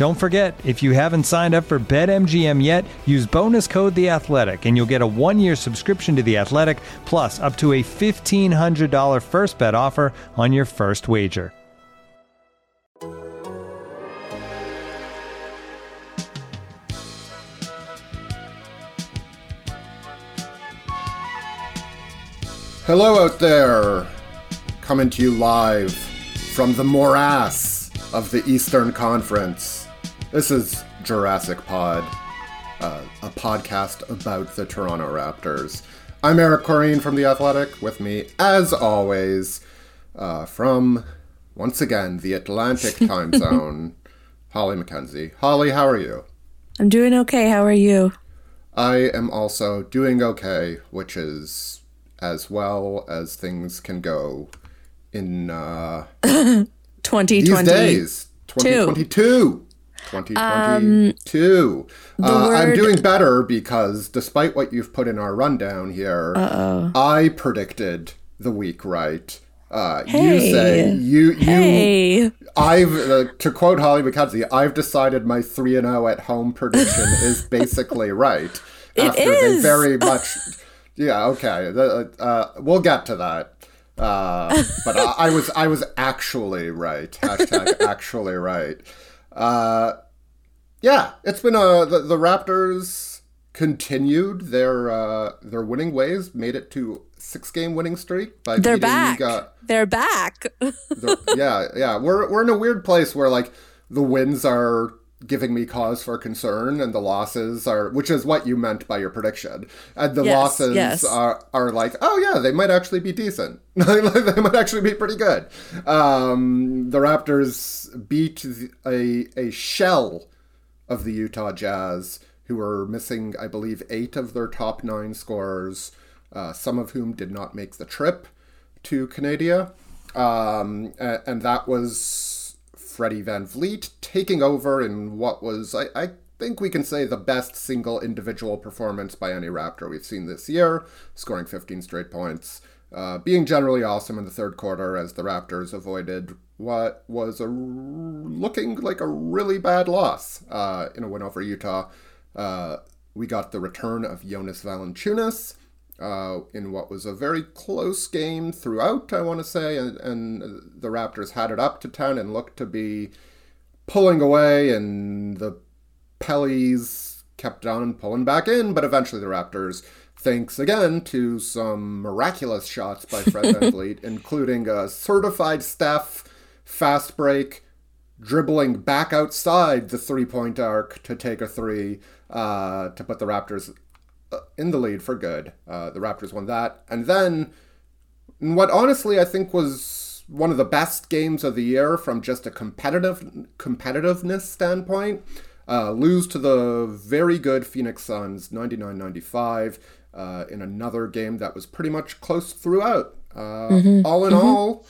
Don't forget, if you haven't signed up for BetMGM yet, use bonus code The Athletic, and you'll get a one-year subscription to The Athletic, plus up to a fifteen hundred dollar first bet offer on your first wager. Hello out there! Coming to you live from the morass of the Eastern Conference. This is Jurassic Pod, uh, a podcast about the Toronto Raptors. I'm Eric Koreen from The Athletic, with me, as always, uh, from, once again, the Atlantic time zone, Holly MacKenzie. Holly, how are you? I'm doing okay. How are you? I am also doing okay, which is as well as things can go in uh, 2020. these days. 2022. 2022. uh, I'm doing better because despite what you've put in our rundown here, I predicted the week right. Uh, You say you you Hey, I've uh, to quote Holly MacKenzie, I've decided my three and zero at home prediction is basically right. It after is. they very much, yeah, okay, uh, we'll get to that. Uh, but I, I was I was actually right. Hashtag actually right. Uh, yeah, it's been a the, the Raptors continued their uh, their winning ways, made it to six game winning streak by they're back. Uh, they're back. the- yeah, yeah. We're we're in a weird place where like the wins are giving me cause for concern and the losses are which is what you meant by your prediction. And the Yes, losses yes. are are like, oh yeah, they might actually be decent. they might actually be pretty good. Um, the Raptors beat a a shell of the Utah Jazz, who were missing, I believe, eight of their top nine scorers, uh, some of whom did not make the trip to Canada. Um, a- and, that was Freddie VanVleet taking over in what was, I, I think we can say, the best single individual performance by any Raptor we've seen this year, scoring 15 straight points. Uh, being generally awesome in the third quarter as the Raptors avoided what was a looking like a really bad loss uh, in a win over Utah. Uh, we got the return of Jonas Valanciunas uh, in what was a very close game throughout, I want to say, and, and the Raptors had it up to 10 and looked to be pulling away, and the Pellies kept on pulling back in, but eventually the Raptors, thanks again to some miraculous shots by Fred Van Vliet, including a certified Steph fast break, dribbling back outside the three point arc to take a three uh, to put the Raptors in the lead for good. Uh, the Raptors won that. And then, what honestly I think was one of the best games of the year from just a competitive competitiveness standpoint, uh, lose to the very good Phoenix Suns 99 95 uh, in another game that was pretty much close throughout. Uh, All in all,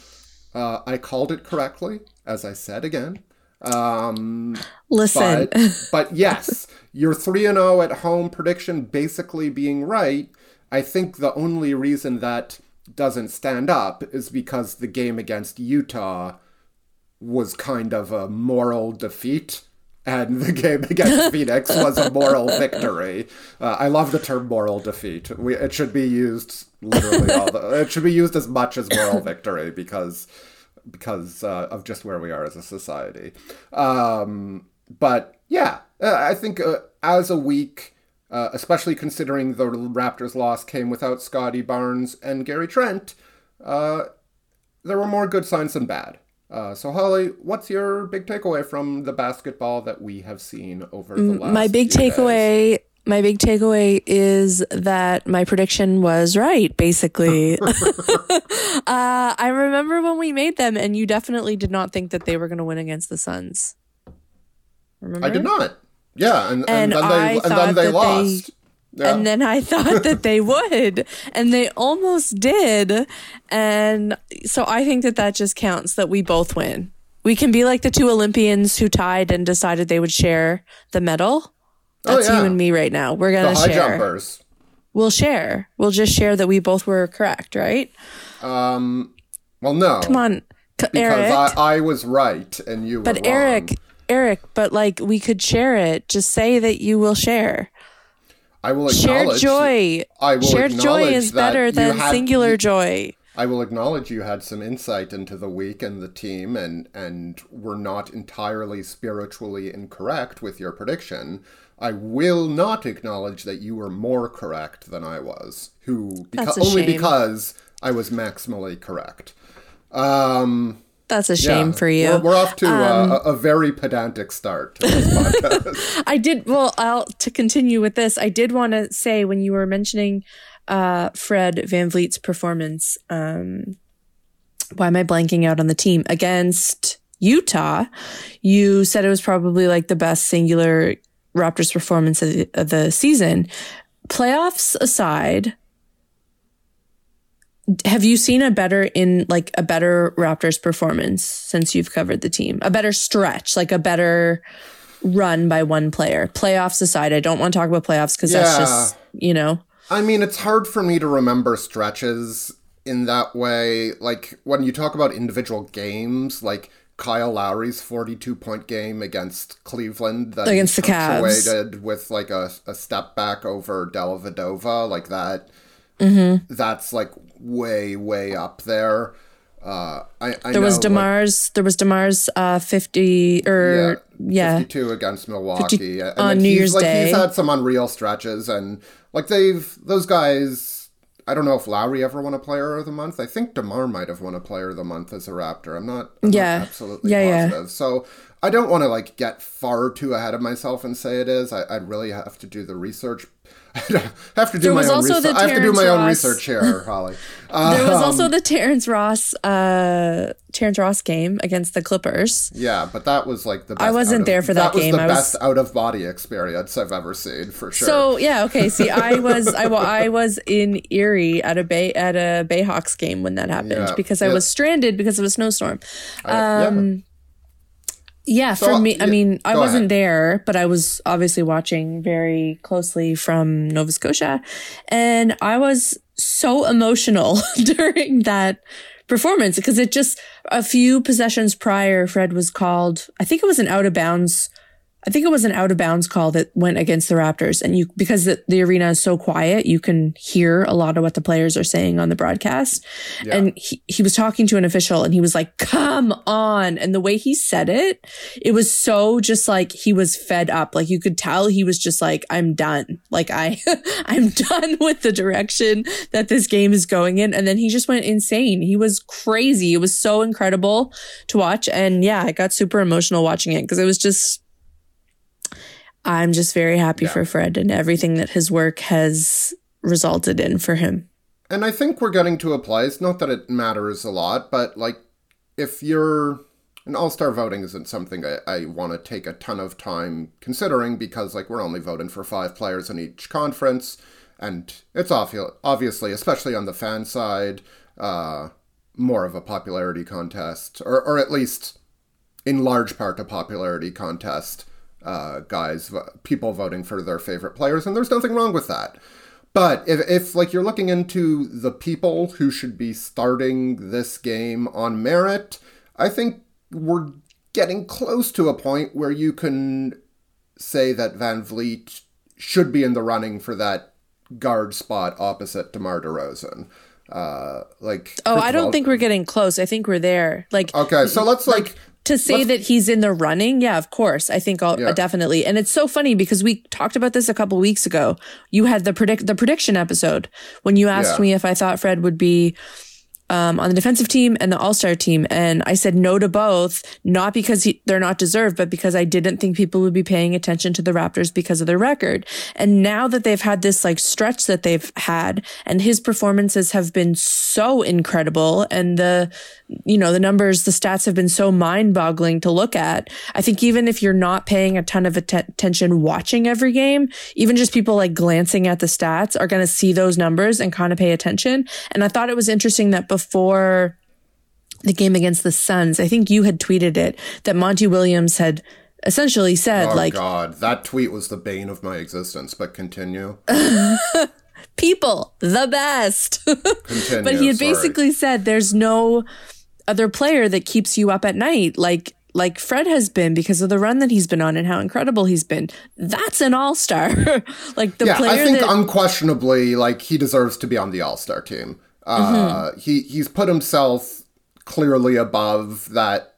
uh, I called it correctly, as I said again. Um, Listen, but, but yes, your 3 and 0 at home prediction basically being right. I think the only reason that doesn't stand up is because the game against Utah was kind of a moral defeat and the game against Phoenix was a moral victory. Uh, I love the term moral defeat. We, it should be used literally all the, it should be used as much as moral victory because because uh, of just where we are as a society. Um, but yeah, uh, I think uh, as a week, uh, especially considering the Raptors' loss came without Scottie Barnes and Gary Trent, uh, there were more good signs than bad. Uh, so, Holly, what's your big takeaway from the basketball that we have seen over the last? my big few days? My big takeaway is that my prediction was right basically uh, i remember when we made them and you definitely did not think that they were going to win against the suns remember I did not. Yeah, and, and, And then I they and then they that they- lost. yeah. And then I thought that they would, and they almost did. And so I think that that just counts that we both win. We can be like the two Olympians who tied and decided they would share the medal. Oh, That's yeah. you and me right now. We're gonna high share. jumpers. We'll share. We'll just share that we both were correct, right? Um, well, no, Come on, C- because Eric. I, I was right and you were but wrong. Eric, Eric, but like we could share it. Just say that you will share. I will Shared acknowledge. joy. I will Shared joy is better than had- singular you- joy. I will acknowledge you had some insight into the week and the team, and and were not entirely spiritually incorrect with your prediction. I will not acknowledge that you were more correct than I was, who beca- only shame. because I was maximally correct. Um, That's a yeah, shame for you. Um, We're, we're off to uh, a, a very pedantic start to this podcast. I did well. I'll to continue with this. I did want to say when you were mentioning uh, Fred VanVleet's performance. Um, why am I blanking out on the team against Utah? You said it was probably like the best singular Raptors performance of the, of the season. Playoffs aside, have you seen a better in like a better Raptors performance since you've covered the team? A better stretch, like a better run by one player. Playoffs aside, I don't want to talk about playoffs because that's just, you know, I mean, it's hard for me to remember stretches in that way. Like when you talk about individual games, like Kyle Lowry's 42 point game against Cleveland that Against the Cavs. with like a, a step back over Dellavedova, like that. Mm-hmm. That's like way, way up there. Uh, I, I there was know, like, DeMar's, there was DeMar's uh, 50 or yeah. 52 against Milwaukee. and on New Year's like, Day. He's had some unreal stretches, and like they've those guys. I don't know if Lowry ever won a Player of the Month. I think DeMar might have won a Player of the Month as a Raptor. I'm not. I'm not Yeah. absolutely Yeah, yeah. positive. So I don't want to like get far too ahead of myself and say it is. I, I'd really have to do the research. I have to do There my was own research. I have to do my own research here, Holly. Uh, There was also the Terrence Ross, uh, Terrence Ross game against the Clippers. yeah, but that was like the. Best I wasn't of- there for that was game. the I was- out of body experience I've ever seen for sure. So yeah, okay. See, I was I, I was in Erie at a Bay at a Bayhawks game when that happened Yeah, because I yeah. was stranded because of a snowstorm. I- Um, Yeah, So, for me, I mean, I wasn't ahead. there, but I was obviously watching very closely from Nova Scotia, and I was so emotional during that performance because it just a few possessions prior, Fred was called. I think it was an out of bounds. I think it was an out of bounds call that went against the Raptors, and you because the, the arena is so quiet, you can hear a lot of what the players are saying on the broadcast. Yeah. And he, he was talking to an official, and he was like, "Come on!" And the way he said it, it was so just like he was fed up. Like you could tell he was just like, "I'm done. Like I, I'm done with the direction that this game is going in." And then he just went insane. He was crazy. It was so incredible to watch, and yeah, I got super emotional watching it because it was just. I'm just very happy Yeah. for Fred and everything that his work has resulted in for him. And I think we're getting to a place, not that it matters a lot, but like if you're an all star voting isn't something I, I want to take a ton of time considering because like we're only voting for five players in each conference. And it's obvi- obviously, especially on the fan side, uh, more of a popularity contest, or, or at least in large part a popularity contest. Uh, guys, people voting for their favorite players, and there's nothing wrong with that. But if, if like you're looking into the people who should be starting this game on merit, I think we're getting close to a point where you can say that VanVleet should be in the running for that guard spot opposite DeMar DeRozan. Uh, like Oh, I don't all- think we're getting close. I think we're there. Like Okay, so let's like to say let's- that he's in the running, yeah, of course. I think I'll Yeah. definitely. And it's so funny because we talked about this a couple weeks ago. You had the predict the prediction episode when you asked Yeah. me if I thought Fred would be um, on the defensive team and the All Star team, and I said no to both, not because he, they're not deserved, but because I didn't think people would be paying attention to the Raptors because of their record. And now that they've had this like stretch that they've had, and his performances have been so incredible, and the you know the numbers, the stats have been so mind boggling to look at. I think even if you're not paying a ton of atten- attention watching every game, even just people like glancing at the stats are going to see those numbers and kind of pay attention. And I thought it was interesting that before the game against the Suns, I think you had tweeted it that Monty Williams had essentially said Oh like god, that tweet was the bane of my existence. But continue, people the best. continue. but he had sorry. basically said there's no other player that keeps you up at night like like Fred has been because of the run that he's been on and how incredible he's been. That's an all-star. like the yeah, player I think that unquestionably, like he deserves to be on the All Star team. Mm-hmm. Uh, He he's put himself clearly above that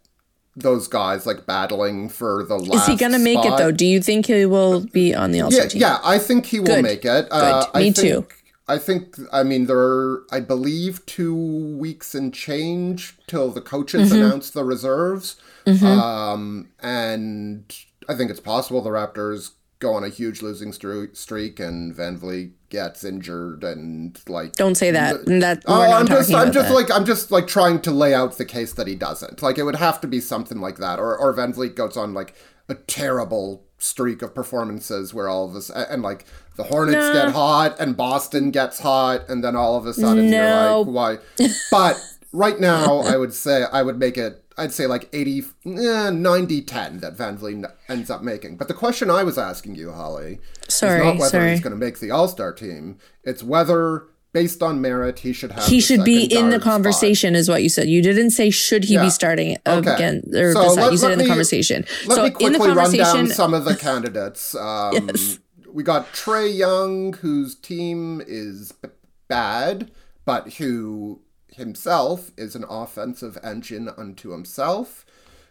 those guys like battling for the last. is he going to make it though? Do you think he will be on the all-star Yeah, team? yeah, I think he will Good. make it. Uh, Good. Me I too. think, I think. I mean, there are, I believe, two weeks and change till the coaches Mm-hmm. announce the reserves. Um, and I think it's possible the Raptors go on a huge losing streak, and VanVleet gets injured, and like. Don't say that. That Oh, I'm just, I'm just that. like, I'm just like trying to lay out the case that he doesn't. Like, it would have to be something like that, or or VanVleet goes on like a terrible streak of performances where all of us and like the Hornets Nah. get hot and Boston gets hot, and then all of a sudden No. you're like, why? But right now, I would say I would make it. I'd say like 80, eh, 90, 10 that VanVleet ends up making. But the question I was asking you, Holly, Sorry, is not whether sorry. he's going to make the All Star team. It's whether, based on merit, he should have. he should be in the guard spot. conversation, is what you said. You didn't say should he Yeah. be starting Okay. again or So let- you said in the me- conversation. Let so me in the quickly run down some of the candidates. Um, Yes. We got Trae Young, whose team is b- bad, but who himself is an offensive engine unto himself.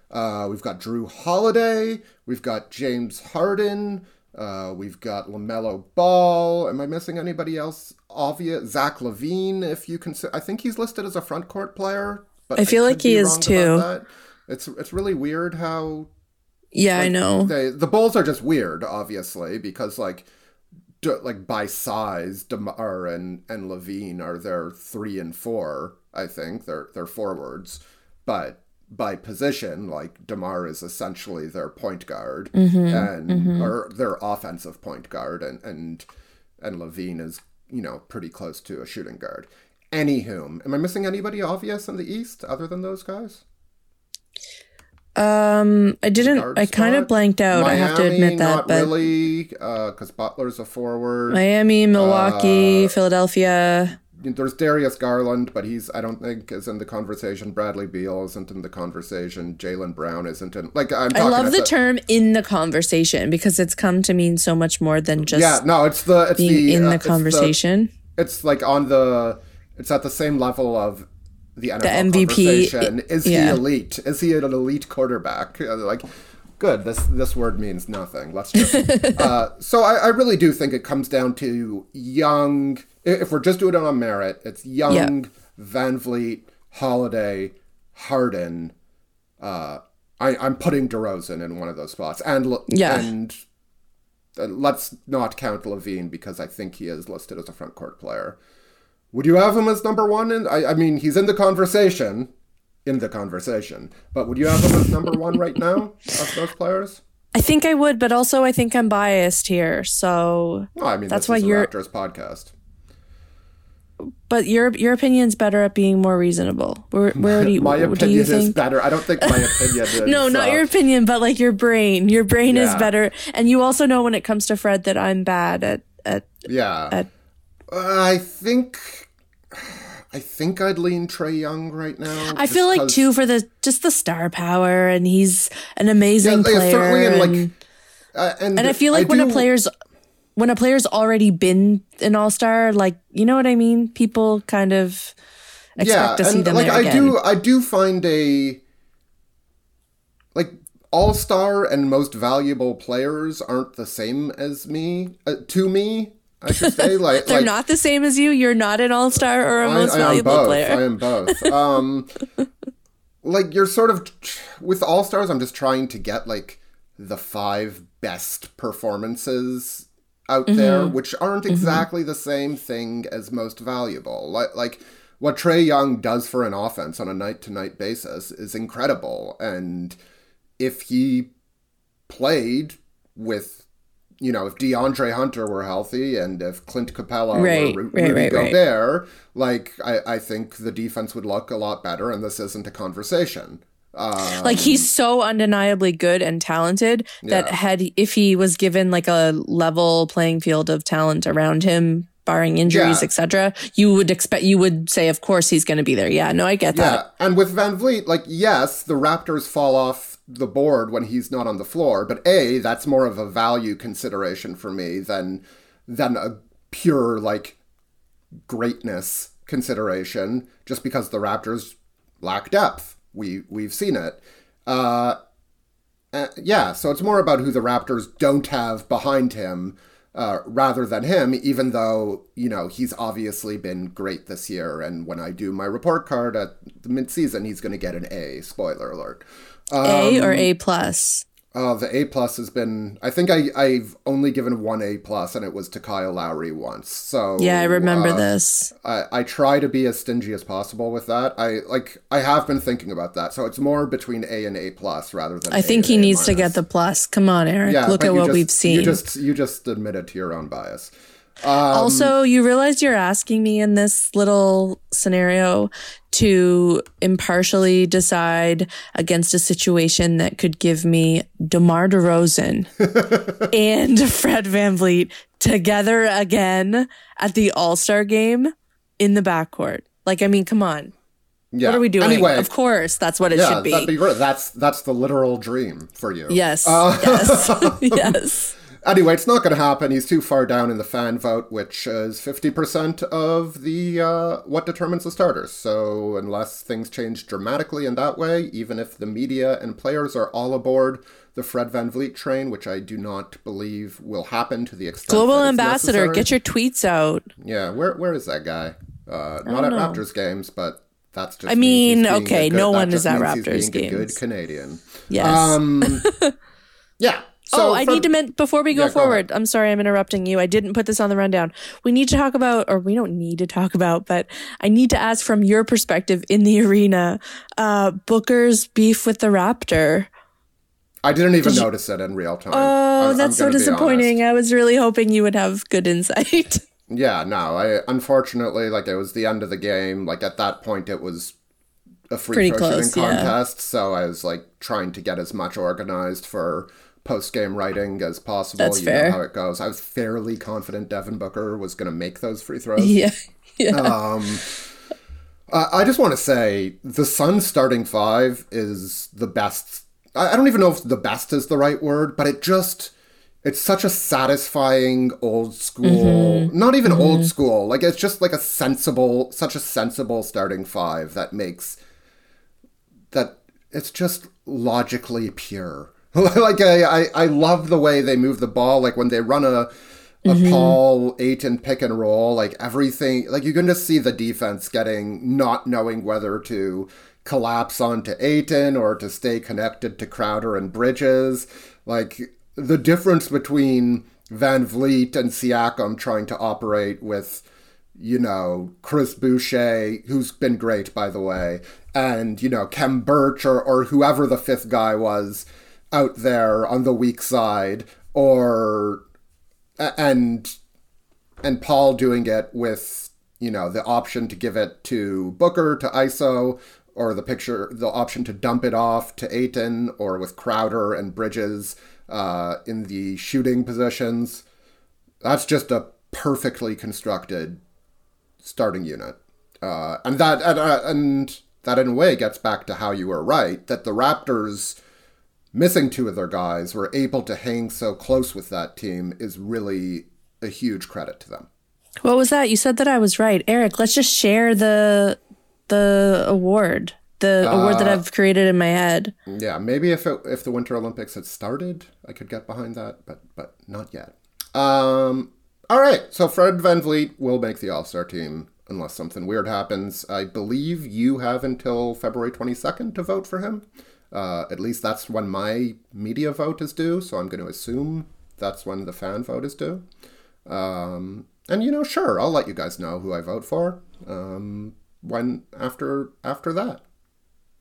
Uh, we've got Jrue Holiday. We've got James Harden. Uh, we've got LaMelo Ball. Am I missing anybody else? Obvious. Zach LaVine, if you consider. I think he's listed as a front court player. But I feel could like he is too. It's it's really weird how yeah, I know. they the Bulls are just weird, obviously, because like like by size, DeMar and and LaVine are their three and four. I think they're they're forwards, but by position, like DeMar is essentially their point guard mm-hmm. and mm-hmm. or their offensive point guard, and and and LaVine is you know pretty close to a shooting guard. Anywho, am I missing anybody obvious in the East other than those guys? Um, I didn't. guard I kind of blanked out. I have to admit that, not but really, because Butler's a forward. Miami, Uh, Milwaukee, Philadelphia. There's Darius Garland, but he's I don't think is in the conversation. Bradley Beal isn't in the conversation. Jaylen Brown isn't in. Like I'm. I love at the term "in the conversation" because it's come to mean so much more than just Yeah, no, it's the it's being the in uh, the it's conversation. It's, like on the. It's at the same level of the NFL MVP, conversation. Is he elite? Is he an elite quarterback? Uh, Like, good. This this word means nothing. Let's just. uh, so I, I really do think it comes down to young. If we're just doing it on merit, it's young, VanVleet, Holiday, Harden. Uh, I, I'm putting DeRozan in one of those spots, and Yeah. and uh, let's not count LaVine because I think he is listed as a front court player. Would you have him as number one? And I, I mean, he's in the conversation, in the conversation. But would you have him as number one right now of those players? I think I would, but also I think I'm biased here. So, No, I mean That's why you're- Raptors podcast. but your your opinion's better at being more reasonable. Where where do you My do you opinion is think? better. I don't think my opinion is. No, not uh, your opinion, but like your brain. Your brain is better, and you also know when it comes to Fred that I'm bad at at Yeah, at I think. I think I'd lean Trae Young right now. I feel like too for the just the star power, and he's an amazing Yeah, player. certainly in, and, like, uh, and, and I feel like when a player's when a player's already been an all star, like you know what I mean. People kind of expect yeah, to see them like there I again. do, I do find a like all star and most valuable players aren't the same as me uh, to me. I should say like They're like, not the same as you. You're not an all star or a I, most I valuable both. player. I am both. Um, like you're sort of with all stars. I'm just trying to get like the five best performances out Mm-hmm. there, which aren't exactly the same thing as most valuable. Like like what Trae Young does for an offense on a night to night basis is incredible, and if he played with you know, if DeAndre Hunter were healthy and if Clint Capela Right, were Rudy right, right. Gobert, like I, I think the defense would look a lot better, and this isn't a conversation. Um, like he's so undeniably good and talented that Yeah. had if he was given like a level playing field of talent around him barring injuries Yeah. etc you would expect you would say of course he's going to be there yeah no i get Yeah, that and with VanVleet, like yes, the Raptors fall off the board when he's not on the floor, but a that's more of a value consideration for me than than a pure like greatness consideration. Just because the Raptors lack depth, we we've seen it. Uh, uh, yeah, so it's more about who the Raptors don't have behind him uh, rather than him, even though, you know, he's obviously been great this year. And when I do my report card at the midseason, he's going to get an A. Spoiler alert. A Um, or a plus Uh, the A plus has been, I think I, I've only given one A plus, and it was to Kyle Lowry once. So yeah i remember uh, this I, I try to be as stingy as possible with that. I like I have been thinking about that. So it's more between A and A plus rather than i A think he A needs to get the plus come on eric Yeah, look at what just- we've seen You just you just admitted to your own bias. Also, you realize you're asking me in this little scenario to impartially decide against a situation that could give me DeMar DeRozan and Fred VanVleet together again at the All Star game in the backcourt. Like, I mean, come on. Yeah. What are we doing? Anyway, of course, that's what it yeah, should be. that'd be great. That's that's the literal dream for you. yes. Uh, yes. yes. Anyway, it's not going to happen. He's too far down in the fan vote, which is fifty percent of the uh, what determines the starters. So unless things change dramatically in that way, even if the media and players are all aboard the Fred VanVleet train, which I do not believe will happen to the extent Global ambassador, necessary. get your tweets out. Yeah, where where is that guy? Uh, not at know. Raptors games, but that's just. I mean, okay, good- no one is at Raptors games. Good Canadian. Yes. Um, yeah. So oh, I for- need to men- before we go Yeah, forward. ahead. I'm sorry, I'm interrupting you. I didn't put this on the rundown. We need to talk about, or we don't need to talk about, but I need to ask from your perspective in the arena, uh, Booker's beef with the Raptor. I didn't even notice it in real time. Oh, I'm that's so disappointing. I was really hoping you would have good insight. Yeah, no. I unfortunately, like, it was the end of the game. Like at that point, it was a free Pretty throw close, shooting yeah. contest. So I was like trying to get as much organized for post game writing as possible. That's you fair. know how it goes. I was fairly confident Devin Booker was going to make those free throws. yeah. Yeah. Um, I I just want to say the Suns starting five is the best. I I don't even know if the best is the right word, but it just it's such a satisfying old school, not even old school. Like it's just like a sensible, such a sensible starting five that makes that it's just logically pure. like I, I, I love the way they move the ball. Like when they run a a mm-hmm. Paul Ayton pick and roll, like everything, like you can just see the defense getting not knowing whether to collapse onto Ayton or to stay connected to Crowder and Bridges. Like the difference between VanVleet and Siakam trying to operate with you know, Chris Boucher, who's been great, by the way, and, you know, Khem Birch or, or whoever the fifth guy was out there on the weak side, or, and, and Paul doing it with, you know, the option to give it to Booker, to ISO, or the picture, the option to dump it off to Ayton, or with Crowder and Bridges uh, in the shooting positions. That's just a perfectly constructed starting unit, uh, and that and, uh, and that in a way gets back to how you were right that the Raptors missing two of their guys were able to hang so close with that team is really a huge credit to them. What was that? You said that I was right, Eric. Let's just share the the award, the award that I've created in my head. Yeah, maybe if it, if the Winter Olympics had started, I could get behind that, but but not yet. Um, all right, so Fred VanVleet will make the All Star team unless something weird happens. I believe you have until February twenty second to vote for him. Uh, at least that's when my media vote is due, so I'm going to assume that's when the fan vote is due. Um, and you know, sure, I'll let you guys know who I vote for um, when after after that.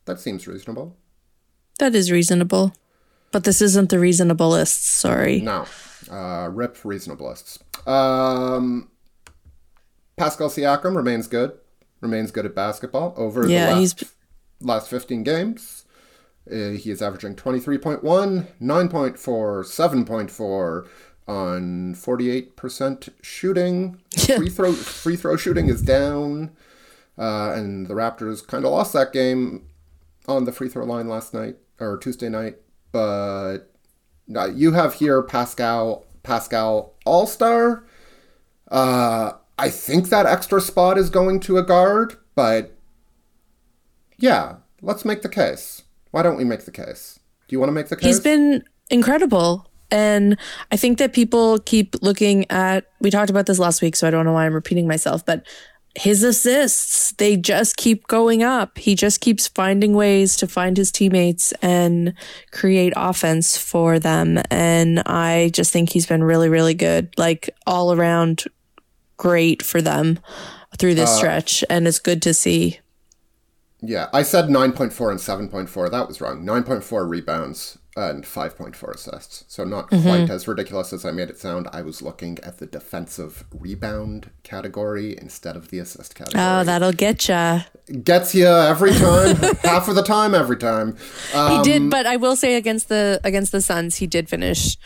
That seems reasonable. That is reasonable. But this isn't the reasonablest, sorry. No. Uh, rip reasonablists. Um, Pascal Siakam remains good. Remains good at basketball over Yeah, the he's- last, last 15 games. Uh, he is averaging 23.1, 9.4, 7.4 on 48% shooting. free throw free throw shooting is down. Uh, and the Raptors kind of lost that game on the free throw line last night or Tuesday night. But uh, you have here Pascal Pascal All Star. Uh, I think that extra spot is going to a guard, but yeah, let's make the case. Why don't we make the case? Do you want to make the case? He's been incredible. And I think that people keep looking at, we talked about this last week, so I don't know why I'm repeating myself, but his assists, they just keep going up. He just keeps finding ways to find his teammates and create offense for them. And I just think he's been really, really good. Like all around great for them through this uh, stretch. And it's good to see. Yeah, I said 9.4 and 7.4. That was wrong. 9.4 rebounds and 5.4 assists. So not quite as ridiculous as I made it sound. I was looking at the defensive rebound category instead of the assist category. Oh, that'll get ya. Gets you every time, half of the time, every time. Uh, He did, but I will say against the against the Suns, he did finish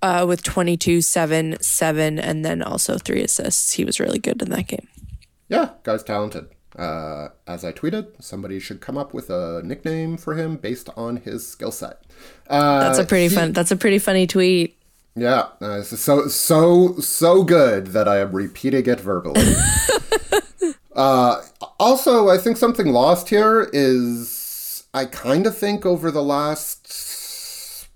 uh, with 22, 7, 7, and then also three assists. He was really good in that game. yeah, guy's talented. Uh, as I tweeted, somebody should come up with a nickname for him based on his skill set. Uh, That's a pretty fun. That's a pretty funny tweet. Yeah, uh, so so so good that I am repeating it verbally. uh, also, I think something lost here is I kind of think over the last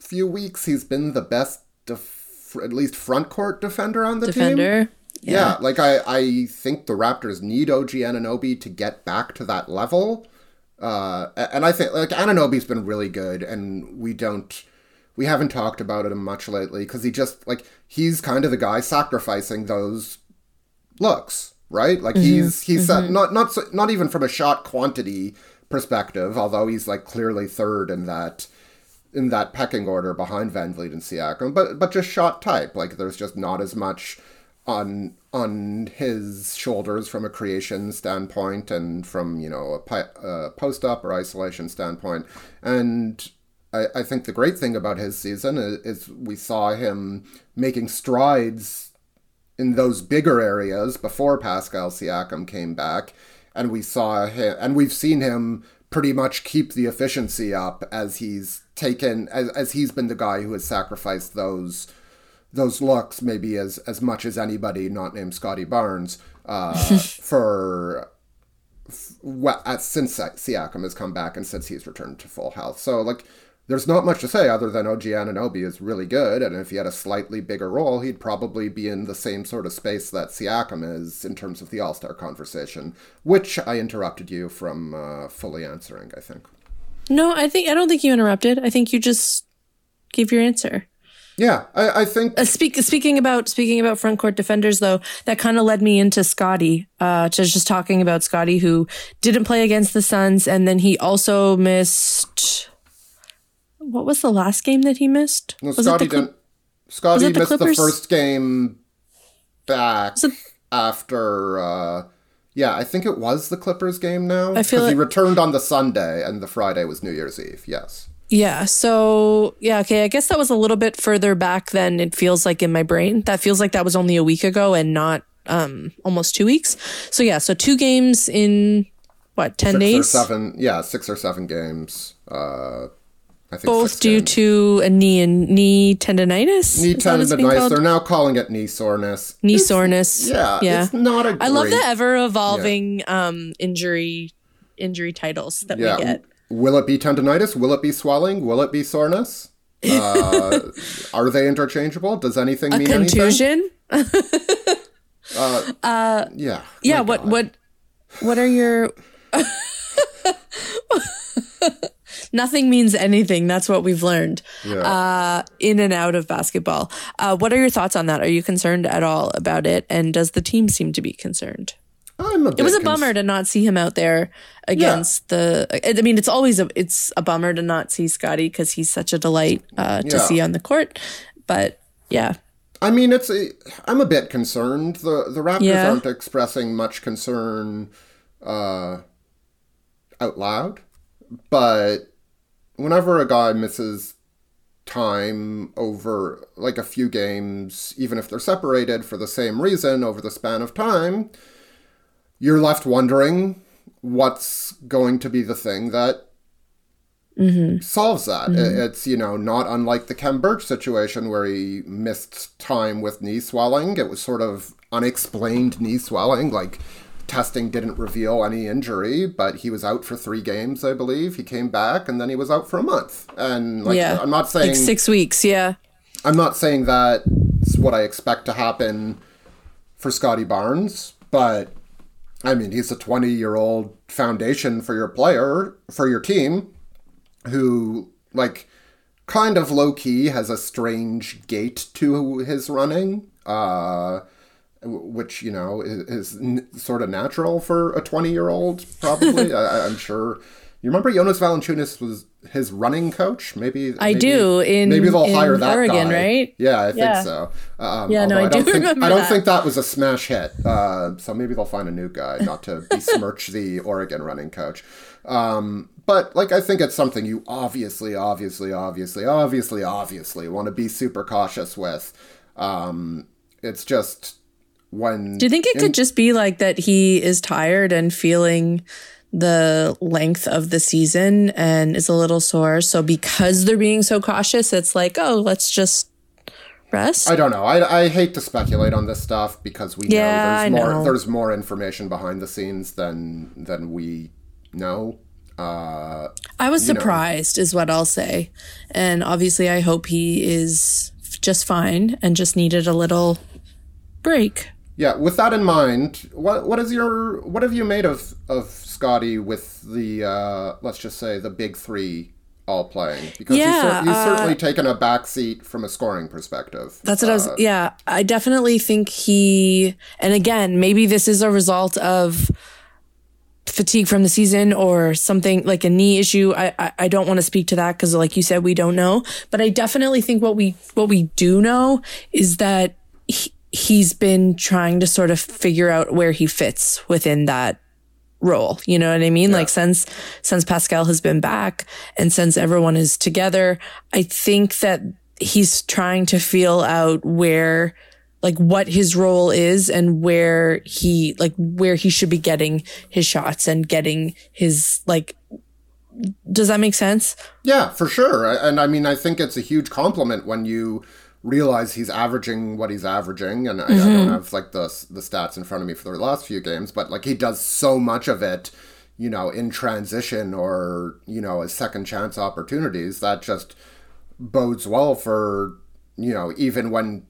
few weeks he's been the best, def- at least front court defender on the team. Defender. Yeah. like I, I think the Raptors need OG Anunoby to get back to that level. Uh, and I think like Anunoby's been really good, and we don't, we haven't talked about it much lately because he just like he's kind of the guy sacrificing those looks, right? Like he's he's uh, not not so, not even from a shot quantity perspective, although he's like clearly third in that in that pecking order behind VanVleet and Siakam, but but just shot type. Like there's just not as much on on his shoulders from a creation standpoint and from you know a pi- uh, post up or isolation standpoint. And I, I think the great thing about his season is, is we saw him making strides in those bigger areas before Pascal Siakam came back, and we saw him, and we've seen him pretty much keep the efficiency up as he's taken as, as he's been the guy who has sacrificed those those looks maybe as as much as anybody not named Scottie Barnes uh, for f- well, at, since Siakam has come back and since he's returned to full health. So like there's not much to say other than OG Anunoby is really good, and if he had a slightly bigger role, he'd probably be in the same sort of space that Siakam is in terms of the All Star conversation, which I interrupted you from uh, fully answering. I think. No, I think I don't think you interrupted. I think you just gave your answer. Yeah, I, I think Uh, speak, speaking about speaking about front court defenders, though, that kind of led me into Scottie. Uh, to just talking about Scottie, who didn't play against the Suns, and then he also missed. What was the last game that he missed? no, was Scottie didn't. Scottie the missed the first game back it- after. Uh, yeah, I think it was the Clippers game now. I feel 'cause he returned on the Sunday, and the Friday was New Year's Eve. Yes. Yeah. So yeah, okay. I guess that was a little bit further back than it feels like in my brain. That feels like that was only a week ago and not um almost two weeks. So yeah, so two games in what ten six days? or seven yeah six or seven games uh I think Both due games. to a knee and knee tendonitis. knee Is that what it's being tendonitis. They're now calling it knee soreness. knee It's- soreness. Yeah, yeah. it's not a. I love the ever evolving um, injury injury titles that Yeah. we get. Will it be tendonitis? Will it be swelling? Will it be soreness? Uh, are they interchangeable? Does anything A mean anything? contusion. Yeah. Yeah. What God. what what are your Nothing means anything. That's what we've learned Yeah. uh, in and out of basketball. Uh, what are your thoughts on that? Are you concerned at all about it? And does the team seem to be concerned? I'm a It was a bummer to not see him out there against the. I mean, it's always a it's a bummer to not see Scottie because he's such a delight uh, to Yeah. see on the court. But yeah, I mean, it's a, I'm a bit concerned. The the Raptors Yeah. aren't expressing much concern uh, out loud, but whenever a guy misses time over like a few games, even if they're separated for the same reason over the span of time, you're left wondering what's going to be the thing that mm-hmm. solves that. It- mm-hmm. It's, you know, not unlike the Khem Birch situation where he missed time with knee swelling. It was sort of unexplained knee swelling. Like, testing didn't reveal any injury, but he was out for three games, I believe. He came back and then he was out for a month. And, like, yeah. I'm not saying. like six weeks. Yeah, I'm not saying that's what I expect to happen for Scottie Barnes, but I mean, he's a 20 year old foundation for your player, for your team, who, like, kind of low key has a strange gait to his running, uh, which, you know, is, is n- sort of natural for a 20 year old, probably. I, I'm sure. You remember Jonas Valanciunas was his running coach? Maybe I maybe- do, in- maybe they'll in hire that Oregon, guy. right? Yeah, I think Yeah. so. Um, Yeah, no, although I do don't think, remember I don't that. think that was a smash hit. Uh, so maybe they'll find a new guy, not to besmirch the Oregon running coach. Um, but like, I think it's something you obviously, obviously, obviously, obviously, obviously want to be super cautious with. Um, it's just when Do you think it could just be like that he is tired and feeling the length of the season and is a little sore? So because they're being so cautious, it's like, oh, let's just rest. I don't know. I, I hate to speculate on this stuff because we Yeah, know there's more know. there's more information behind the scenes than than we know. Uh, I was you know. surprised, is what I'll say. And obviously, I hope he is just fine and just needed a little break. Yeah, with that in mind, what what is your what have you made of of Scottie with the uh, let's just say the big three all playing because he's, Yeah, cer- he's uh, certainly taken a back seat from a scoring perspective. That's what I Uh, was. Yeah, I definitely think he. And again, maybe this is a result of fatigue from the season or something like a knee issue. I I, I don't want to speak to that because, like you said, we don't know. But I definitely think what we what we do know is that he's been trying to sort of figure out where he fits within that role. You know what I mean? Like since since Pascal has been back and since everyone is together, I think that he's trying to feel out where like what his role is and where he like where he should be getting his shots and getting his like does that make sense? Yeah, for sure. And I mean, I think it's a huge compliment when you realize he's averaging what he's averaging. And I, I Mm-hmm. don't have like the the stats in front of me for the last few games, but like he does so much of it, you know, in transition or you know, as second chance opportunities that just bodes well for you know even when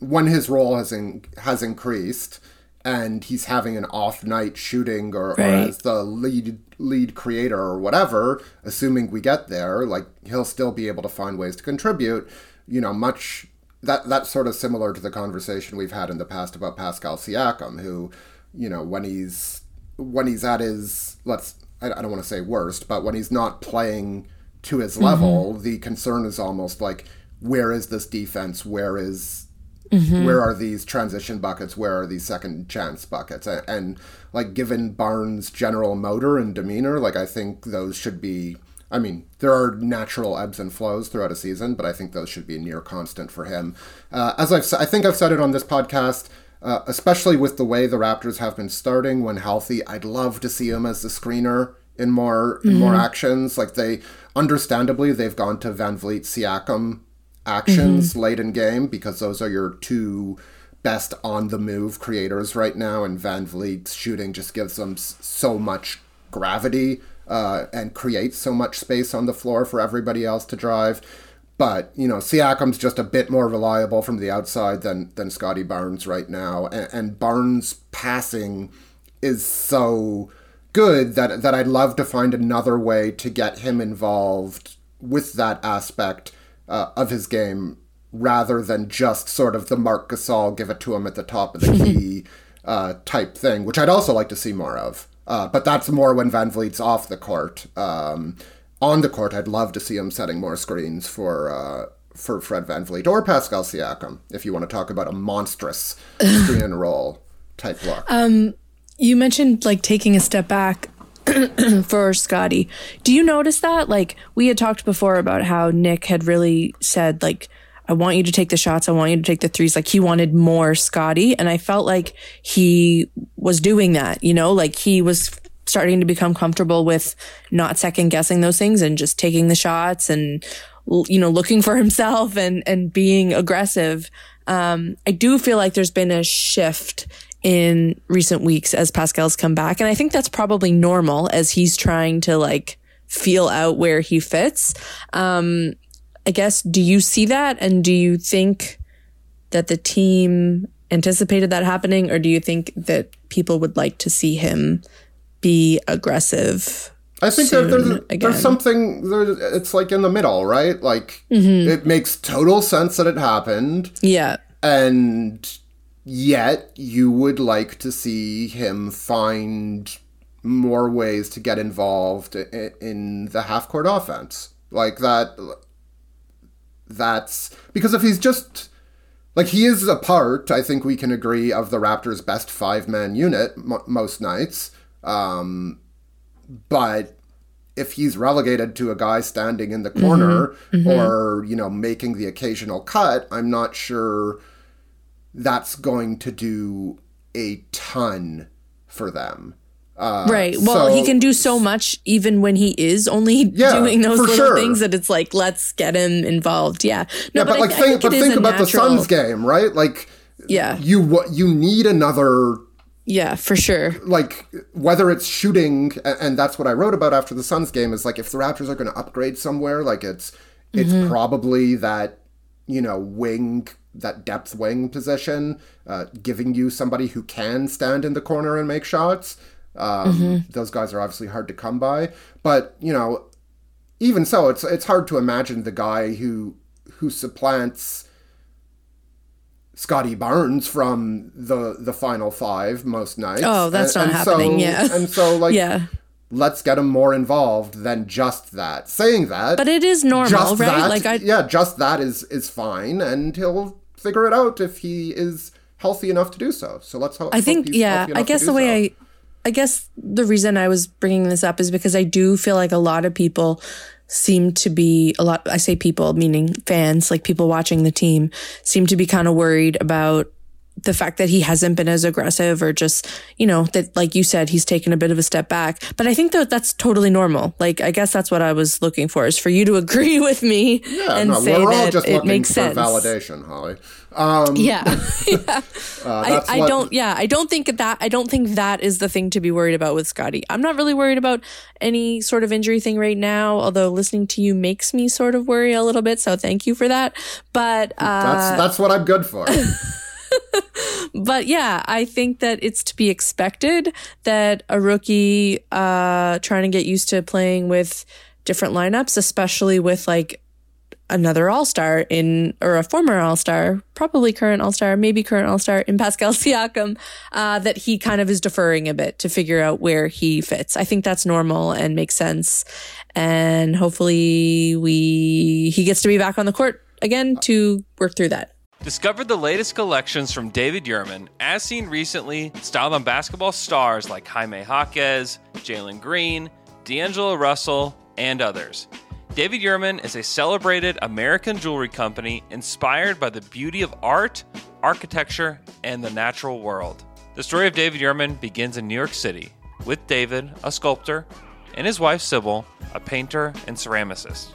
when his role has in, has increased and he's having an off night shooting or, or as the lead lead creator or whatever assuming we get there like he'll still be able to find ways to contribute you know much that that's sort of similar to the conversation we've had in the past about Pascal Siakam who you know when he's when he's at his let's I, don't want to say worst but when he's not playing to his mm-hmm. level the concern is almost like where is this defense? Where is mm-hmm. where are these transition buckets? Where are these second chance buckets? And, and like given barnes general motor and demeanor like i think those should be i mean there are natural ebbs and flows throughout a season but i think those should be near constant for him. Uh, as i've i think i've said it on this podcast uh, especially with the way the raptors have been starting when healthy i'd love to see him as the screener in more in more actions. Like they understandably they've gone to VanVleet Siakam actions late in game because those are your two best on the move creators right now, and VanVleet's shooting just gives them s- so much gravity uh, and creates so much space on the floor for everybody else to drive. But you know, Siakam's just a bit more reliable from the outside than than Scottie Barnes right now, and, and Barnes' passing is so good that that I'd love to find another way to get him involved with that aspect uh, of his game rather than just sort of the Marc Gasol give it to him at the top of the key uh, type thing, which I'd also like to see more of. Uh, but that's more when VanVleet's off the court. Um, on the court, I'd love to see him setting more screens for uh, for Fred VanVleet or Pascal Siakam, if you want to talk about a monstrous screen and roll type look. You mentioned like taking a step back for Scottie. Do you notice that? Like we had talked before about how Nick had really said like I want you to take the shots, I want you to take the threes. Like he wanted more Scottie and I felt like he was doing that, you know, like he was starting to become comfortable with not second guessing those things and just taking the shots and you know looking for himself and and being aggressive. Um I do feel like there's been a shift in recent weeks as Pascal's come back. And I think that's probably normal as he's trying to like feel out where he fits. Um, I guess, do you see that? And do you think that the team anticipated that happening? Or do you think that people would like to see him be aggressive? I think that there's, there's something, there's, it's like in the middle, right? Like, mm-hmm. it makes total sense that it happened. Yeah. and yet you would like to see him find more ways to get involved in the half court offense like that that's because if he's just like he is a part i think we can agree of the raptors best five man unit m- most nights. Um but if he's relegated to a guy standing in the corner or you know making the occasional cut i'm not sure that's going to do a ton for them. Uh, Right. Well, so- he can do so much even when he is only Yeah, doing those little sure. things that it's like, let's get him involved. Yeah. No, Yeah, but, I- like I think, but think a about the Suns game, right? Like Yeah. you what you need another Yeah, for sure. like whether it's shooting and that's what I wrote about after the Suns game is like if the Raptors are going to upgrade somewhere like it's it's Mm-hmm. probably that you know wing that depth wing position uh, giving you somebody who can stand in the corner and make shots um, Mm-hmm. those guys are obviously hard to come by but you know even so it's it's hard to imagine the guy who who supplants Scottie Barnes from the the final five most nights. Oh, that's And- not and so- happening, yeah. and so like, Yeah. let's get him more involved than just that. Saying that, But it is normal, just right? that, like I yeah, just that is is fine, and he'll figure it out if he is healthy enough to do so. So let's hope. I think yeah, I guess the way I I guess the reason I was bringing this up is because I do feel like a lot of people seem to be a lot I say people meaning fans, like people watching the team seem to be kind of worried about the fact that he hasn't been as aggressive or just, you know, that like you said he's taken a bit of a step back. But I think that that's totally normal. Like I guess that's what I was looking for is for you to agree with me yeah, and no, say we're all that just it makes for sense. validation, Holly. Um, Yeah. yeah. uh, I, I what- don't yeah, I don't think that I don't think that is the thing to be worried about with Scottie. I'm not really worried about any sort of injury thing right now, although listening to you makes me sort of worry a little bit, so thank you for that. But uh That's that's what I'm good for. but yeah, I think that it's to be expected that a rookie uh trying to get used to playing with different lineups, especially with like another all-star in or a former all-star, probably current all-star, maybe current all-star in Pascal Siakam, uh, that he kind of is deferring a bit to figure out where he fits. I think that's normal and makes sense. And hopefully we he gets to be back on the court again to work through that. Discover the latest collections from David Yurman, as seen recently, styled on basketball stars like Jaime Jaquez, Jalen Green, D'Angelo Russell, and others. David Yurman is a celebrated American jewelry company inspired by the beauty of art, architecture, and the natural world. The story of David Yurman begins in New York City with David, a sculptor, and his wife Sybil, a painter and ceramicist.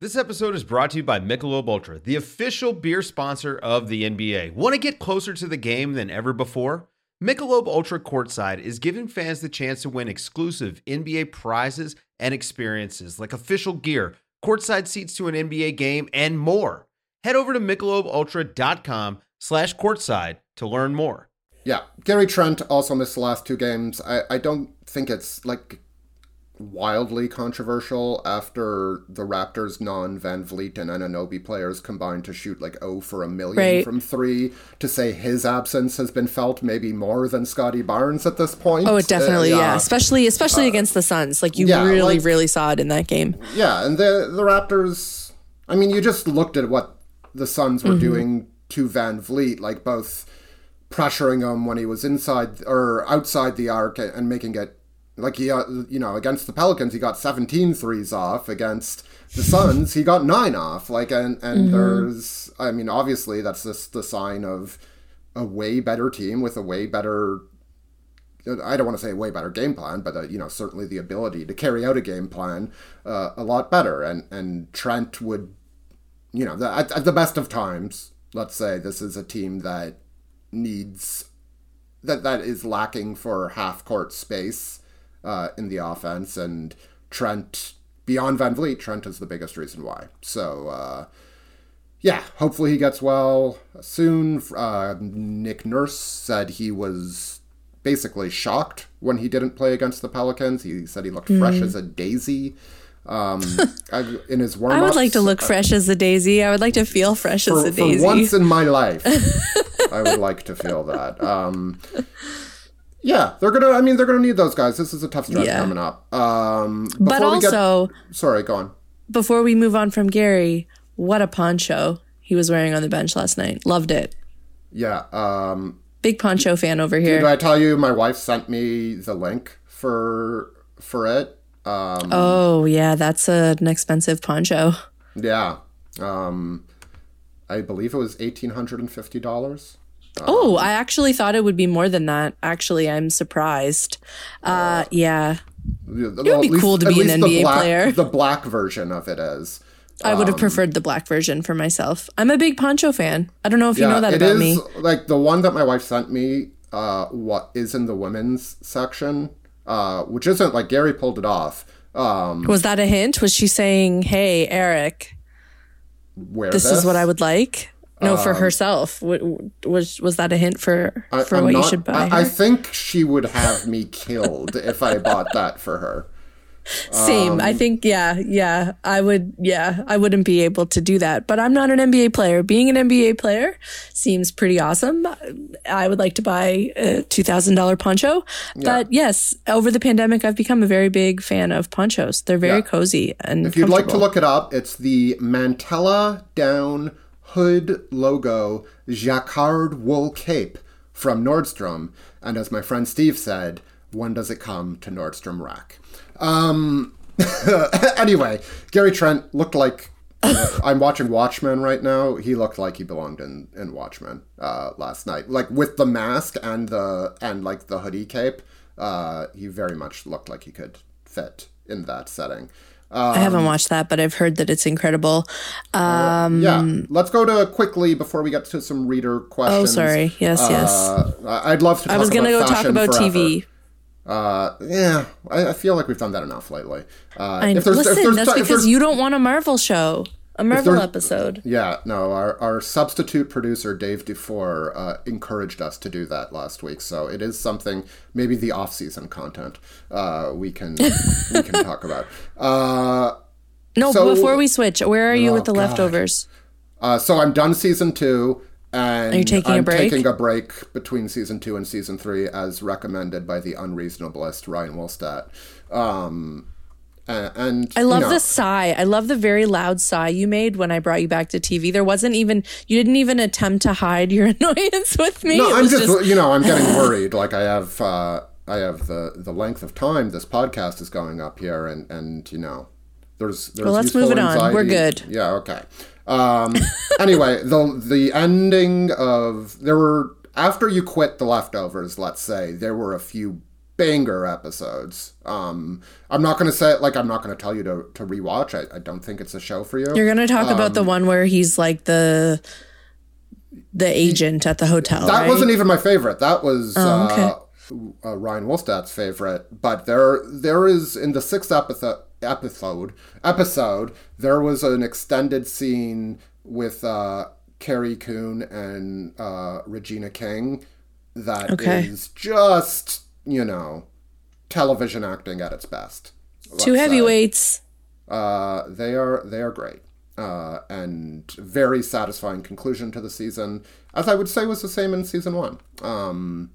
This episode is brought to you by Michelob Ultra, the official beer sponsor of the NBA. Want to get closer to the game than ever before? Michelob Ultra Courtside is giving fans the chance to win exclusive NBA prizes and experiences like official gear, courtside seats to an NBA game, and more. Head over to michelobultra.com slash courtside to learn more. Yeah, Gary Trent also missed the last two games. I, I don't think it's like wildly controversial after the Raptors non VanVleet and Anunoby players combined to shoot like 0 for a million Right. from three to say his absence has been felt maybe more than Scottie Barnes at this point. Oh, it definitely, Uh, yeah. Especially, especially against the Suns. Like you yeah, really, like- really saw it in that game. Yeah, and the the Raptors. I mean, you just looked at what the Suns were doing to VanVleet, like both pressuring him when he was inside or outside the arc and making it like he, uh, you know, against the Pelicans he got 17 threes off. Against the Suns he got nine off. Like, and and there's, I mean, obviously that's just the sign of a way better team with a way better I don't want to say way better game plan, but uh, you know certainly the ability to carry out a game plan uh, a lot better. And and Trent would, you know, at, at the best of times, let's say this is a team that needs that that is lacking for half court space uh, in the offense, and Trent beyond VanVleet, Trent is the biggest reason why. So. Uh, yeah, hopefully he gets well soon. Uh, Nick Nurse said he was basically shocked when he didn't play against the Pelicans. He said he looked fresh as a daisy um, I- in his warm I would like to look fresh as a daisy. I would like to feel fresh as for, a for daisy. once in my life. I would like to feel that. Um, yeah, they're gonna. I mean, they're gonna need those guys. This is a tough stretch Yeah. coming up. Um, but we get- also, sorry, go on. before we move on from Gary, what a poncho he was wearing on the bench last night. Loved it. Yeah. Um, Big poncho fan over here. did I tell you my wife sent me the link for for it? Um, Oh yeah, that's a, an expensive poncho. Yeah. Um, I believe it was eighteen hundred and fifty dollars. Oh, I actually thought it would be more than that. Actually, I'm surprised. Uh, yeah, It would be cool to be an NBA black, player. The black version of it is. I would Um, have preferred the black version for myself. I'm a big poncho fan. I don't know if you know that it about is me. like the one that my wife sent me. Uh, what is in the women's section? Uh, which isn't like Gary pulled it off. Um, Was that a hint? Was she saying, "Hey, Eric, where this is what I would like"? No, for herself. Was was that a hint for Um, I- for I'm what you should buy? I, I think she would have me killed if I bought that for her. Same. um, I think, yeah, yeah. I would, yeah, I wouldn't be able to do that. But I'm not an NBA player. Being an NBA player seems pretty awesome. I would like to buy a $2,000 poncho. But yes, over the pandemic, I've become a very big fan of ponchos. They're very Yeah. cozy and If you'd like to look it up, it's the Mantella down hood logo jacquard wool cape from Nordstrom. And as my friend Steve said, when does it come to Nordstrom Rack? Um, anyway, Gary Trent looked like. I'm watching Watchmen right now. He looked like he belonged in in Watchmen uh, last night, like with the mask and the and like the hoodie cape. Uh, he very much looked like he could fit in that setting. I haven't watched that, but I've heard that it's incredible. Um, yeah, let's go to quickly before we get to some reader questions. oh, sorry. Yes, yes. Uh, I'd love to. Talk I was going to go talk about forever. TV. Uh, yeah, I, I feel like we've done that enough lately. Uh, I, if there's- if listen, there's that's if because you don't want a Marvel show, a Marvel episode. Yeah, no, our, our substitute producer, Dave Dufour, uh, encouraged us to do that last week. So it is something, maybe the off season content, uh, we can we can talk about. Uh, No, So- before we switch, where are you Oh, with the God. leftovers? uh, so I'm done season two. And Are you taking a I'm break? taking a break between season two and season three, as recommended by the unreasonablest Ryan Wolstat. Um, Uh, and I love you know, the sigh. I love the very loud sigh you made when I brought you back to TV. There wasn't even you didn't even attempt to hide your annoyance with me. No, I'm was just, you know I'm getting worried. Like I have uh, I have the the length of time this podcast is going up here, and and you know there's there's Well, let's move it on. We're good. Yeah. Okay. Um, anyway, the the ending of there were after you quit the leftovers. Let's say there were a few banger episodes. Um, I'm not going to say like I'm not going to tell you to to rewatch. I, I don't think it's a show for you. You're gonna talk about the Um, one where he's like the the agent at the hotel. That right? wasn't even my favorite. That was Oh, okay. uh, uh, Ryan Wolstat's favorite. But there, there is in the sixth episode, episode, episode, there was an extended scene with uh, Carrie Coon and uh, Regina King that is Okay. just you know television acting at its best. two heavyweights. Uh, they are they are great. Uh, and very satisfying conclusion to the season, as I would say was the same in season one. Um,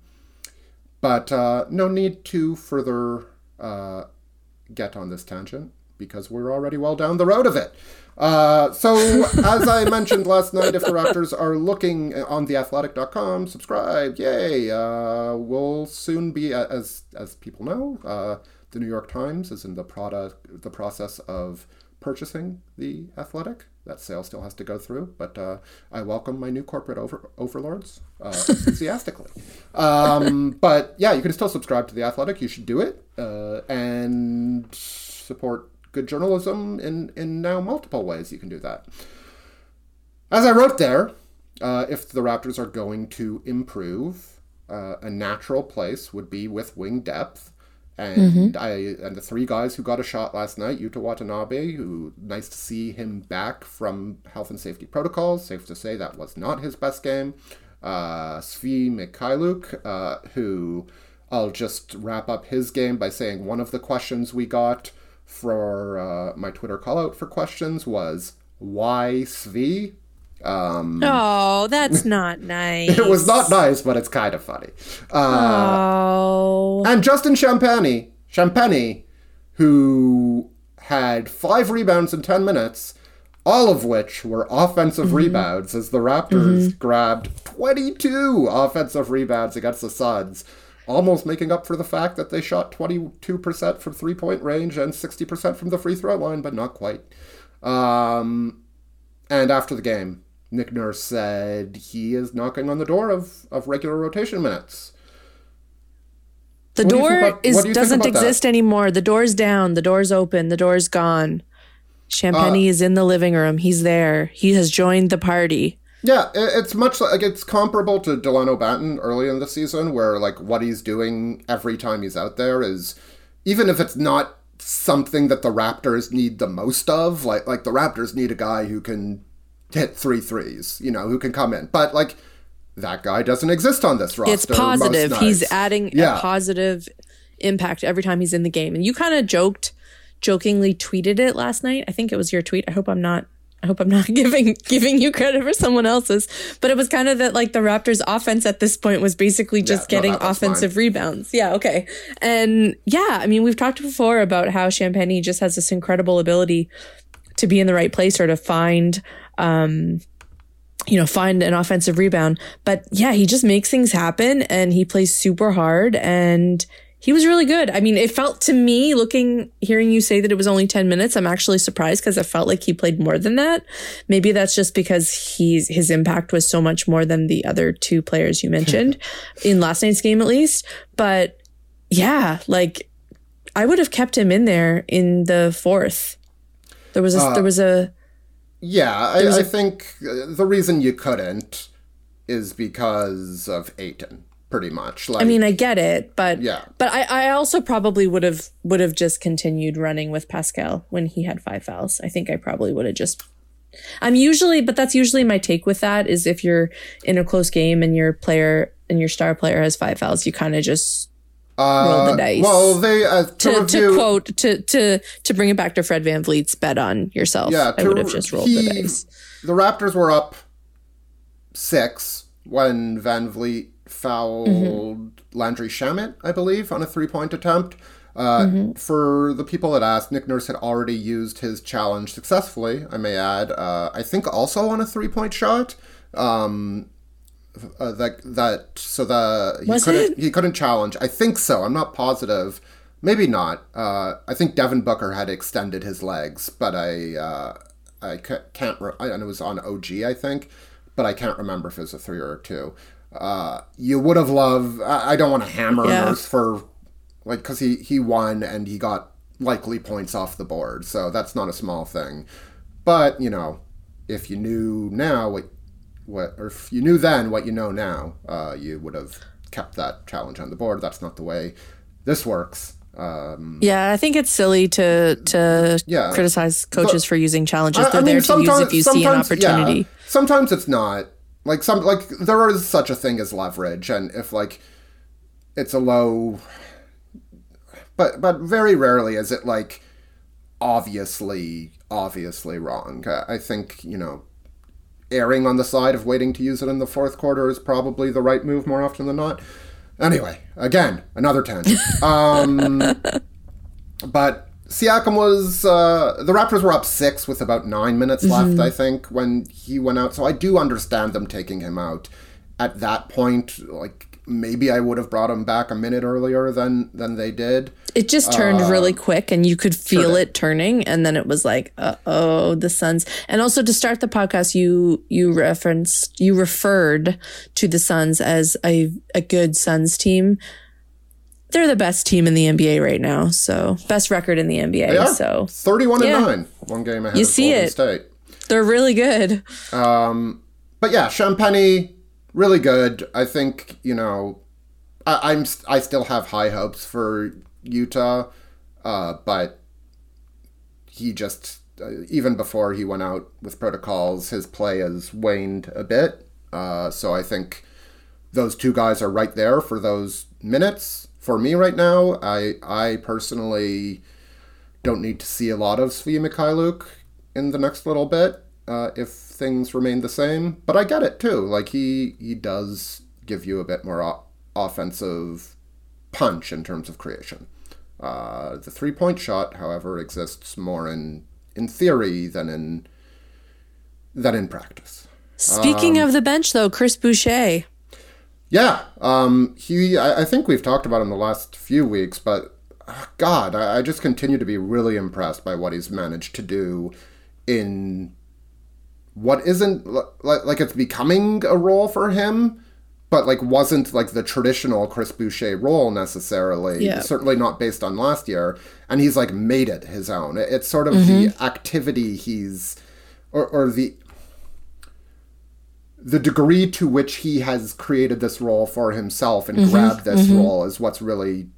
but uh, no need to further uh, get on this tangent because we're already well down the road of it. Uh, so, as I mentioned last night, if the Raptors are looking on theathletic.com, subscribe, yay! Uh, we'll soon be, as as people know, uh, the New York Times is in the product the process of purchasing the Athletic. That sale still has to go through, but uh, I welcome my new corporate over- overlords uh, enthusiastically. um, but yeah, you can still subscribe to the Athletic. You should do it uh, and support good journalism in in now multiple ways. You can do that. As I wrote there, uh, if the Raptors are going to improve, uh, a natural place would be with wing depth. And I and the three guys who got a shot last night, Yuta Watanabe, who nice to see him back from health and safety protocols. Safe to say that was not his best game. Uh, Svi Mykhailiuk, uh, who I'll just wrap up his game by saying one of the questions we got for uh, my Twitter call out for questions was why Svi? Um, Oh, that's not nice. it was not nice, but it's kind of funny. Uh, Oh, and Justin Champagnie, Champagnie, who had five rebounds in 10 minutes, all of which were offensive rebounds, as the Raptors grabbed 22 offensive rebounds against the Suns, almost making up for the fact that they shot 22% from three point range and 60% from the free throw line, but not quite. Um, and after the game, Nick Nurse said he is knocking on the door of, of regular rotation minutes. the What do door about- is do doesn't about that? exist anymore. The door's down. The door's open. The door's gone. Champagnie Uh, is in the living room. He's there. He has joined the party. Yeah, it's much like it's comparable to Delano Banton early in the season, where like what he's doing every time he's out there is, even if it's not something that the Raptors need the most of, like like the Raptors need a guy who can hit three threes, you know, who can come in, but like that guy doesn't exist on this roster. It's positive. He's adding Yeah. a positive impact every time he's in the game. And you kind of joked, jokingly tweeted it last night. I think it was your tweet. I hope I'm not. I hope I'm not giving giving you credit for someone else's, but it was kind of that like the Raptors' offense at this point was basically just no, getting that was offensive rebounds. Yeah, okay, and yeah, I mean we've talked before about how Champagnie just has this incredible ability to be in the right place or to find um you know find an offensive rebound. But yeah he just makes things happen and he plays super hard and he was really good. I mean it felt to me looking hearing you say that it was only 10 minutes i'm actually surprised because it felt like he played more than that. Maybe that's just because he's his impact was so much more than the other two players you mentioned in last night's game at least. But yeah like i would have kept him in there in the fourth. There was a there was a Yeah, I, I think uh, the reason you couldn't is because of Ayton, pretty much. Like, I mean, I get it, but Yeah. but I, I also probably would have would have just continued running with Pascal when he had five fouls. I think I probably would have just. I'm usually, but that's usually my take with that is if you're in a close game and your player and your star player has five fouls, you kind of just roll the dice. well, they uh, to, to, review, to quote to to to bring it back to Fred VanVleet's bet on yourself. Yeah, I would have just rolled he- the dice. The Raptors were up six when VanVleet fouled Mm-hmm. Landry Shamet, I believe, on a three point attempt. Uh, mm-hmm. For the people that asked, Nick Nurse had already used his challenge successfully, I may add. Uh, I think also on a three point shot. Um, uh, that that so the he Was couldn't it? he couldn't challenge. I think so. I'm not positive. Maybe not. Uh, I think Devin Booker had extended his legs, but I uh, I can't. Re- and it was on OG, I think, but I can't remember if it was a three or a two. Uh, you would have loved. I, I don't want to hammer Yeah. Nurse for like because he he won and he got likely points off the board, so that's not a small thing. But you know, if you knew now what what or if you knew then what you know now, uh, you would have kept that challenge on the board. That's not the way this works. Um, Yeah, I think it's silly to to Yeah. criticize coaches So- for using challenges. They're I mean, there to use if you see an sometimes- yeah. opportunity. sometimes it's not like some like there is such a thing as leverage, and if like it's a low, but but very rarely is it like obviously obviously wrong. I I think you know erring on the side of waiting to use it in the fourth quarter is probably the right move more often than not. Anyway, again, another tangent. Um, but Siakam was uh, the Raptors were up six with about nine minutes left, I think, when he went out. So I do understand them taking him out at that point. Like maybe I would have brought him back a minute earlier than than they did. It just turned Uh, really quick and you could feel did. it turning and then it was like, uh oh, the Suns. And also to start the podcast, you you referenced you referred to the Suns as a a good Suns team. They're the best team in the NBA right now. So best record in the NBA. Are So thirty-one Yeah. and nine, one game ahead You of see Golden it. State. they're really good. but yeah, Champagnie, really good. I think you know, I, I'm I still have high hopes for Yuta, uh, but he just uh, even before he went out with protocols, his play has waned a bit. Uh, so I think those two guys are right there for those minutes for me right now. I I personally don't need to see a lot of Svi Mykhailiuk in the next little bit uh, if things remain the same. But I get it too. Like he he does give you a bit more o- offensive punch in terms of creation. Uh, the three point shot, however, exists more in in theory than in than in practice. Speaking Um, of the bench though, Chris Boucher. Yeah, um, he. I, I think we've talked about him the last few weeks, but uh, God, I, I just continue to be really impressed by what he's managed to do in what isn't like like it's becoming a role for him, but like wasn't like the traditional Chris Boucher role necessarily. Yeah. Certainly not based on last year, and he's like made it his own. It- It's sort of the activity he's or, or the the degree to which he has created this role for himself and mm-hmm. grabbed this mm-hmm. role is what's really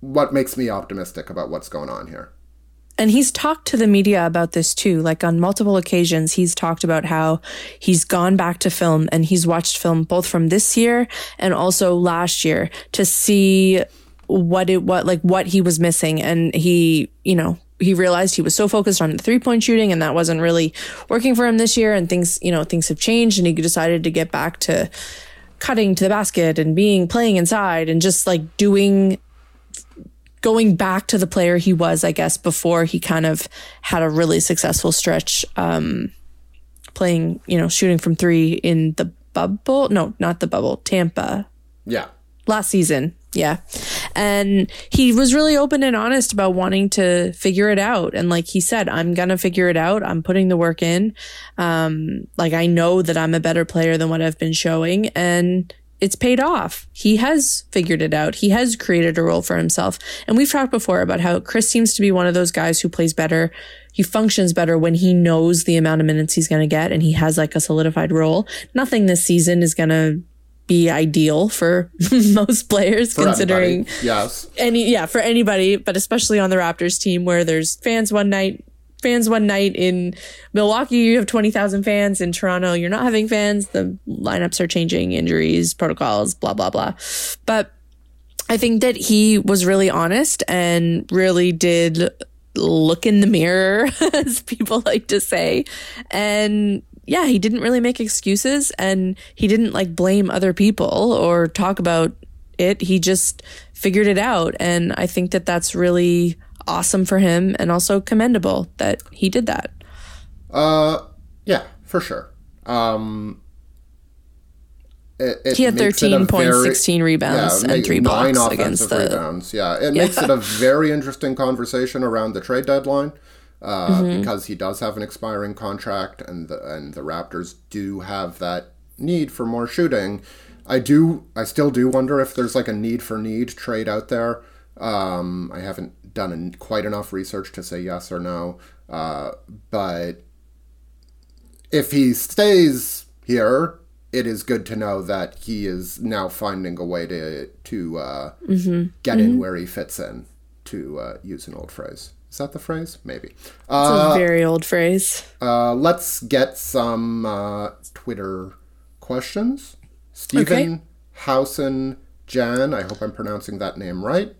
what makes me optimistic about what's going on here. And he's talked to the media about this too. Like on multiple occasions, he's talked about how he's gone back to film and he's watched film both from this year and also last year to see what it what like what he was missing. And he, you know, he realized he was so focused on the three point shooting and that wasn't really working for him this year. And things, you know, things have changed and he decided to get back to cutting to the basket and being playing inside and just like doing going back to the player he was, I guess, before he kind of had a really successful stretch um, playing, you know, shooting from three in the bubble. No, not the bubble, Tampa Yeah. last season. Yeah. And he was really open and honest about wanting to figure it out. And like he said, I'm going to figure it out. I'm putting the work in. Um, like I know that I'm a better player than what I've been showing and it's paid off. He has figured it out. He has created a role for himself. And we've talked before about how Chris seems to be one of those guys who plays better. He functions better when he knows the amount of minutes he's going to get and he has like a solidified role. Nothing this season is going to be ideal for most players For considering everybody. Yes. any yeah for anybody but especially on the raptors team where there's fans one night fans one night in milwaukee you have 20000 fans in toronto you're not having fans the lineups are changing injuries protocols blah blah blah but i think that he was really honest and really did look in the mirror as people like to say and yeah he didn't really make excuses and he didn't like blame other people or talk about it. He just figured it out. And I think that that's really awesome for him and also commendable that he did that. Uh, yeah, for sure. Um, it, it He had makes it a 13 points, very- 16 rebounds, yeah, and three blocks against the- rebounds. Yeah, it makes it a very interesting conversation around the trade deadline uh, Mm-hmm. because he does have an expiring contract, and the and the Raptors do have that need for more shooting. I do. I still do wonder if there's like a need for need trade out there. Um, I haven't done quite enough research to say yes or no, uh, but if he stays here, it is good to know that he is now finding a way to to uh, get in where he fits in. To uh, use an old phrase, is that the phrase? Maybe. It's Uh, a very old phrase. uh, let's get some uh, Twitter questions. Stephen Okay. Hausen Jan, I hope I'm pronouncing that name right.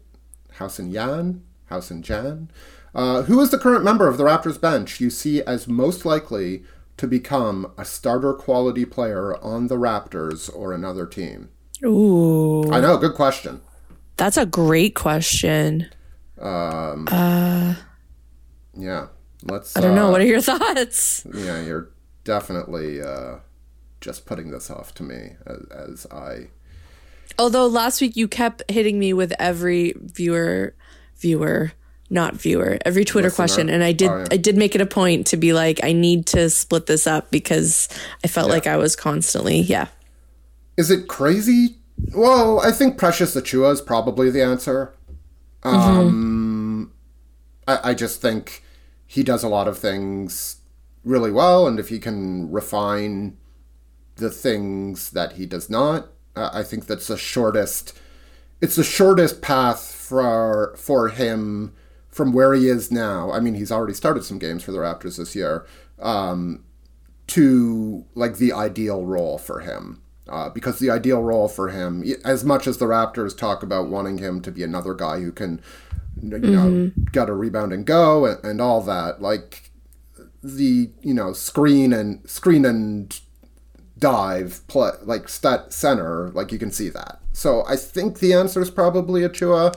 Hausen Jan, Hausen Jan. Uh, who is the current member of the Raptors bench you see as most likely to become a starter quality player on the Raptors or another team? Ooh, I know, good question. that's a great question. Yeah, let's. I don't know. uh, What are your thoughts? Yeah, you're definitely uh, just putting this off to me as, as I. Although last week you kept hitting me with every viewer, viewer, not viewer, every Twitter Listener. question, and I did, Oh, yeah. I did make it a point to be like, I need to split this up because I felt like I was constantly, yeah. Is it crazy? Well, I think Precious Achiuwa is probably the answer. Um, I, I just think he does a lot of things really well, and if he can refine the things that he does not, uh, I think that's the shortest. It's the shortest path for for him from where he is now. I mean, he's already started some games for the Raptors this year. Um, to like the ideal role for him. Uh, because the ideal role for him, as much as the Raptors talk about wanting him to be another guy who can, you know, get a rebound and go and, and all that, like the you know screen and screen and dive play like stat center, like you can see that. So I think the answer is probably Achiuwa.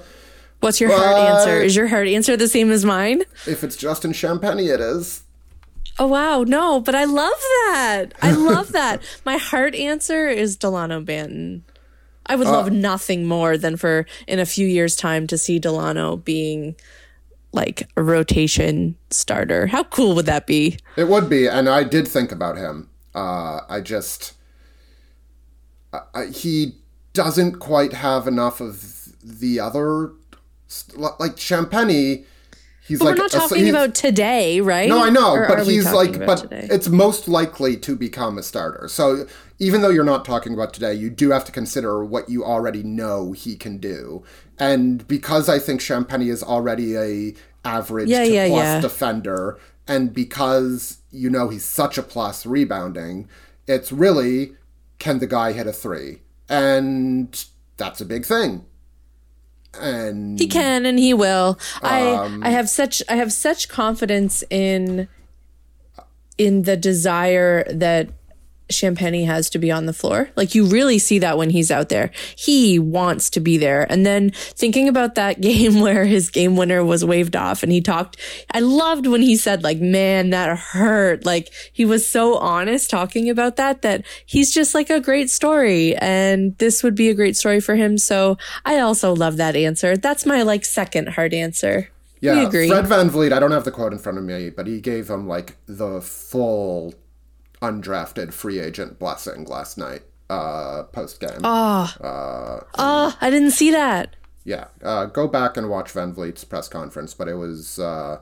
What's your hard answer? Is your hard answer the same as mine? If it's Justin Champagnie, it is. Oh wow, no, but I love that. I love that. My heart answer is Delano Banton. I would love nothing more than for in a few years' time to see Delano being like a rotation starter. How cool would that be? It would be, and I did think about him. Uh, I just I, I, he doesn't quite have enough of the other like Champagnie. He's But like we're not talking he's- about today, right? No, I know, Or but he's like, but today? it's most likely to become a starter. So even though you're not talking about today, you do have to consider what you already know he can do. And because I think Champagnie is already a average Yeah, to yeah, plus yeah. defender, and because you know he's such a plus rebounding, it's really can the guy hit a three? And that's a big thing. And He can and he will. Um, I I have such I have such confidence in in the desire that Champagnie has to be on the floor. Like you really see that when he's out there. He wants to be there. And then thinking about that game where his game winner was waved off and he talked I loved when he said like, "Man, that hurt." Like he was so honest talking about that that he's just like a great story and this would be a great story for him. So I also love that answer. That's my like second hard answer. Yeah, agree. Fred VanVleet, I don't have the quote in front of me, but he gave him like the full undrafted free agent blessing last night, uh, post game. Oh, I didn't see that. Yeah, uh, go back and watch VanVleet's press conference, but it was uh,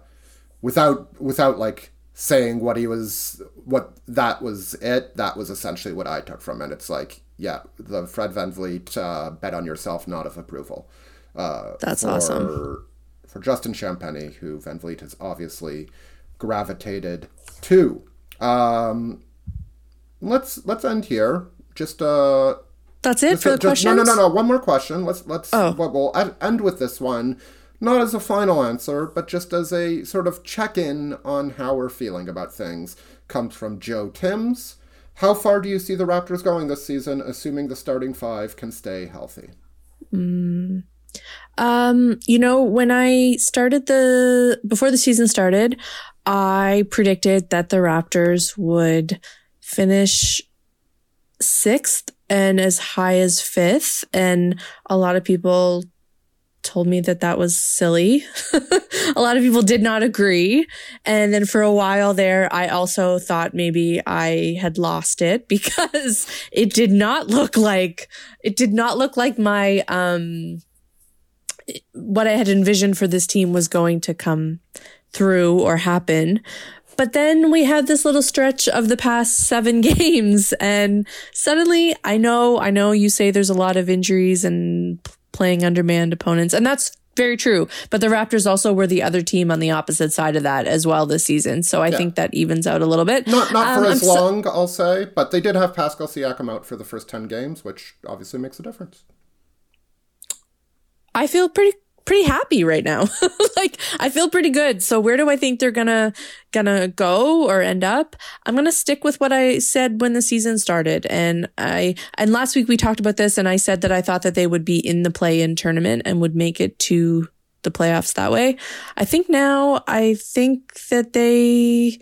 without without like saying what he was, what that was it. That was essentially what I took from it. It's like, yeah, the Fred VanVleet uh, bet on yourself, not of approval. Uh, That's for, awesome. For Justin Champagnie, who VanVleet has obviously gravitated to. Um, let's let's end here. Just uh, That's it for the just- questions. No, no, no, no. One more question. Let's let's. Oh. Well, end with this one, not as a final answer, but just as a sort of check-in on how we're feeling about things. Comes from Joe Timms. How far do you see the Raptors going this season, assuming the starting five can stay healthy? Mm. Um, you know, when I started the before the season started, I predicted that the Raptors would finish sixth and as high as fifth, and a lot of people told me that that was silly. a lot of people did not agree. And then for a while there, I also thought maybe I had lost it because it did not look like, it did not look like my, um, what I had envisioned for this team was going to come through or happen. But then we had this little stretch of the past seven games and suddenly I know, I know you say there's a lot of injuries and playing undermanned opponents. And that's very true. But the Raptors also were the other team on the opposite side of that as well this season. So I yeah. think that evens out a little bit. Not not for um, as I'm long, so- I'll say, but they did have Pascal Siakam out for the first 10 games, which obviously makes a difference. I feel pretty pretty happy right now. like I feel pretty good. So where do I think they're gonna gonna go or end up? I'm gonna stick with what I said when the season started. And I and last week we talked about this and I said that I thought that they would be in the play in tournament and would make it to the playoffs that way. I think now I think that they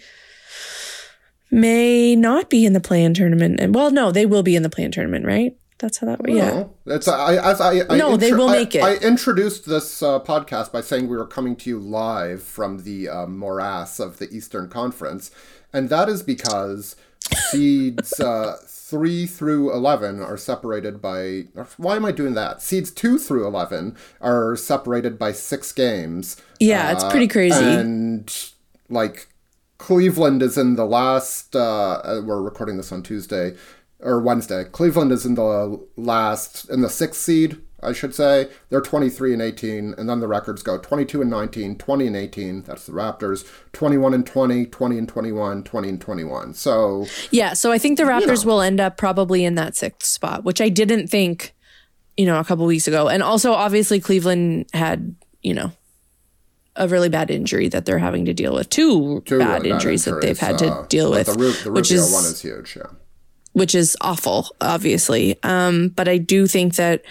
may not be in the play in tournament. And well, no, they will be in the play in tournament, right? That's how that works. Yeah. That's I. I, I no, they will make I, it. I introduced this uh, podcast by saying we were coming to you live from the uh, morass of the Eastern Conference, and that is because seeds uh, three through eleven are separated by. Why am I doing that? Seeds two through eleven are separated by six games. Yeah, it's pretty crazy. And like Cleveland is in the last. Uh, we're recording this on Tuesday or Wednesday. Cleveland is in the last in the sixth seed, I should say. They're 23 and 18, and then the records go 22 and 19, 20 and 18. That's the Raptors. 21 and 20, 20 and 21, 20 and 21. So yeah, so I think the Raptors you know. will end up probably in that sixth spot, which I didn't think, you know, a couple weeks ago. And also, obviously, Cleveland had, you know. A really bad injury that they're having to deal with. Two, Two bad, really injuries bad injuries that they've had to uh, deal with. The, the Rubio which is, one is huge, yeah which is awful, obviously. Um, but I do think that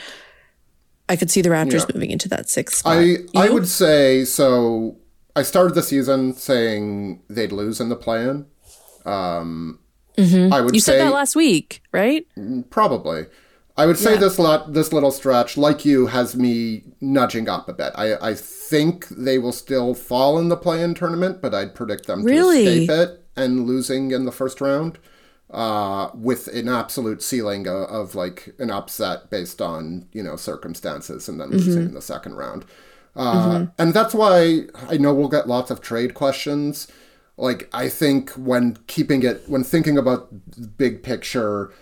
I could see the Raptors yeah. moving into that sixth spot. I you? I would say so. I started the season saying they'd lose in the play-in. Um, mm-hmm. I would. You say, said that last week, right? Mm, probably. I would say yeah. this lot, this little stretch, like you, has me nudging up a bit. I, I think they will still fall in the play-in tournament, but I'd predict them really? to escape it and losing in the first round uh, with an absolute ceiling of, of, like an upset based on you know circumstances, and then mm-hmm. losing in the second round. Uh, mm-hmm. And that's why I know we'll get lots of trade questions. Like I think when keeping it, when thinking about the big picture,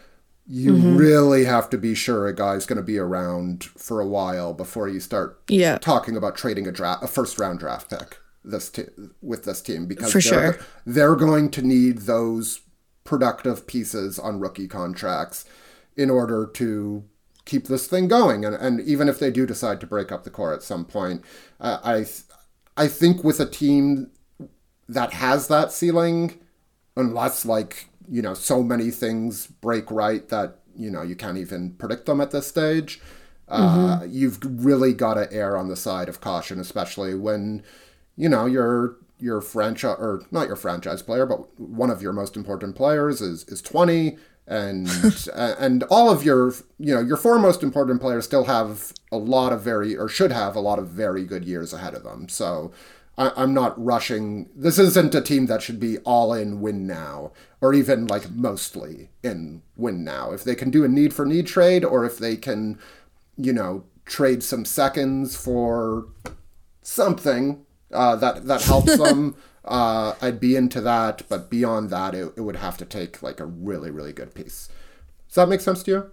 you mm-hmm. really have to be sure a guy's going to be around for a while before you start yeah. talking about trading a draft, a first round draft pick this t- with this team because for they're, sure they're going to need those productive pieces on rookie contracts in order to keep this thing going. And, and even if they do decide to break up the core at some point, uh, I I think with a team that has that ceiling, unless like you know so many things break right that you know you can't even predict them at this stage. Uh, mm-hmm. You've really got to err on the side of caution, especially when you know you're your franchise or not your franchise player, but one of your most important players is is 20 and and all of your you know your four most important players still have a lot of very or should have a lot of very good years ahead of them. So I, I'm not rushing. This isn't a team that should be all in win now or even like mostly in win now. If they can do a need for need trade or if they can, you know, trade some seconds for something uh, that that helps them. Uh, I'd be into that, but beyond that, it, it would have to take like a really really good piece. Does that make sense to you?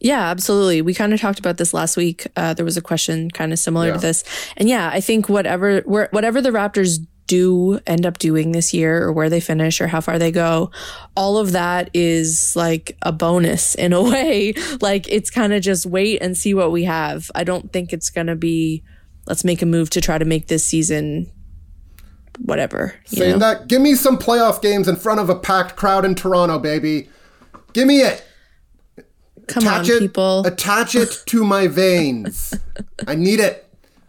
Yeah, absolutely. We kind of talked about this last week. Uh, there was a question kind of similar yeah. to this, and yeah, I think whatever whatever the Raptors do end up doing this year, or where they finish, or how far they go, all of that is like a bonus in a way. Like it's kind of just wait and see what we have. I don't think it's gonna be let's make a move to try to make this season whatever. Saying know? that, give me some playoff games in front of a packed crowd in Toronto, baby. Give me it. Come attach on, it, people. Attach it to my veins. I need it.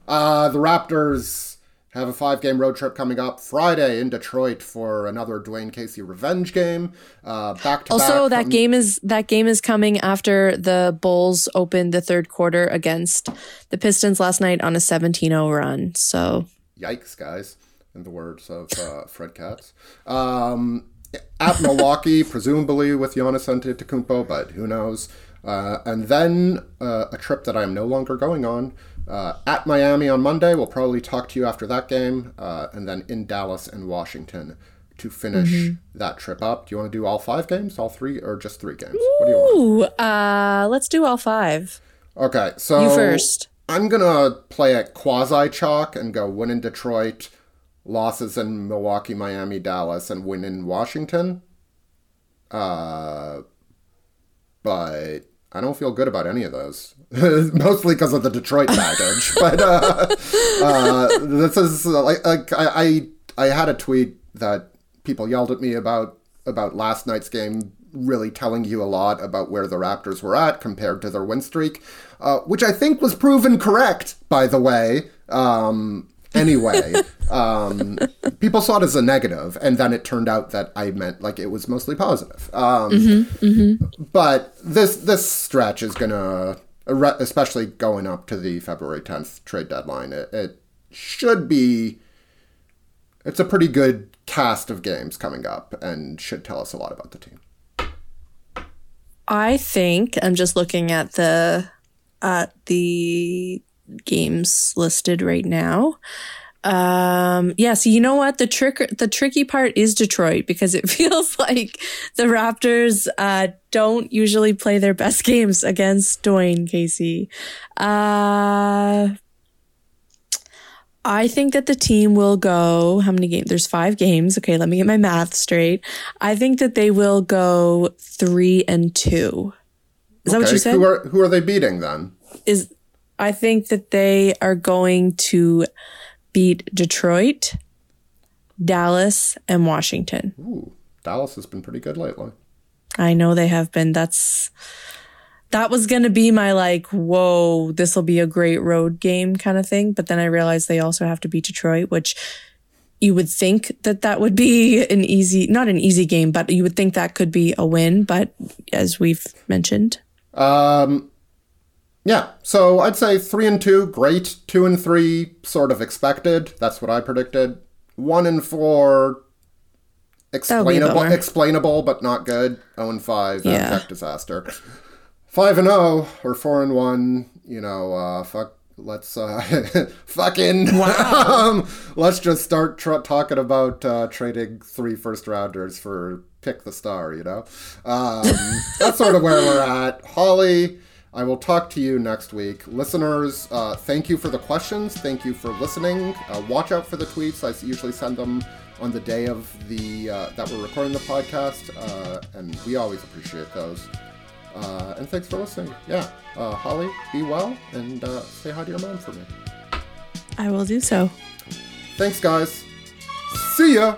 Uh, the Raptors have a five game road trip coming up Friday in Detroit for another Dwane Casey revenge game. Uh, back to Also, that from- game is that game is coming after the Bulls opened the third quarter against the Pistons last night on a 17-0 run. So Yikes, guys, in the words of uh, Fred Katz. Um, at Milwaukee, presumably with Giannis Antetokounmpo, but who knows. Uh, and then uh, a trip that I am no longer going on. Uh, at Miami on Monday, we'll probably talk to you after that game. Uh, and then in Dallas and Washington to finish that trip up. Do you want to do all five games, all three, or just three games? What do you want? Ooh, uh, let's do all five. Okay, so You first. I'm gonna play a quasi chalk and go win in Detroit, losses in Milwaukee, Miami, Dallas, and win in Washington. Uh, but I don't feel good about any of those, mostly because of the Detroit baggage. but uh, uh, this is uh, like, like I, I I had a tweet that people yelled at me about about last night's game really telling you a lot about where the Raptors were at compared to their win streak, uh, which I think was proven correct, by the way. Um, anyway, um, people saw it as a negative, and then it turned out that I meant like it was mostly positive. Um, But this this stretch is gonna, especially going up to the February tenth trade deadline, it, it should be. It's a pretty good cast of games coming up, and should tell us a lot about the team. I think I'm just looking at the at the games listed right now. Um yeah, so you know what? The trick the tricky part is Detroit because it feels like the Raptors uh don't usually play their best games against Dwane Casey. Uh I think that the team will go. How many games? There's five games. Okay, let me get my math straight. I think that they will go three and two. Is that what Okay, you said? Who are who are they beating then? Is I think that they are going to beat Detroit, Dallas, and Washington. Ooh, Dallas has been pretty good lately. I know they have been. That's that was going to be my like, whoa, this will be a great road game kind of thing. But then I realized they also have to beat Detroit, which you would think that that would be an easy, not an easy game, but you would think that could be a win. But as we've mentioned, Um, yeah, so I'd say three and two, great. Two and three, sort of expected. That's what I predicted. One and four, explainable, explainable, but not good. Oh and five, Yeah. abject disaster. Five and oh, or four and one. You know, uh, fuck. Let's uh, fucking um, let's just start tr- talking about uh, trading three first rounders for pick the star. You know, um, that's sort of where we're at. Holly, I will talk to you next week. Listeners, uh, thank you for the questions. Thank you for listening. Uh, watch out for the tweets. I usually send them on the day of the uh, that we're recording the podcast, uh, and we always appreciate those. Uh, and thanks for listening. Yeah, uh, Holly, be well and uh, say hi to your mom for me. I will do so. Thanks, guys. See ya.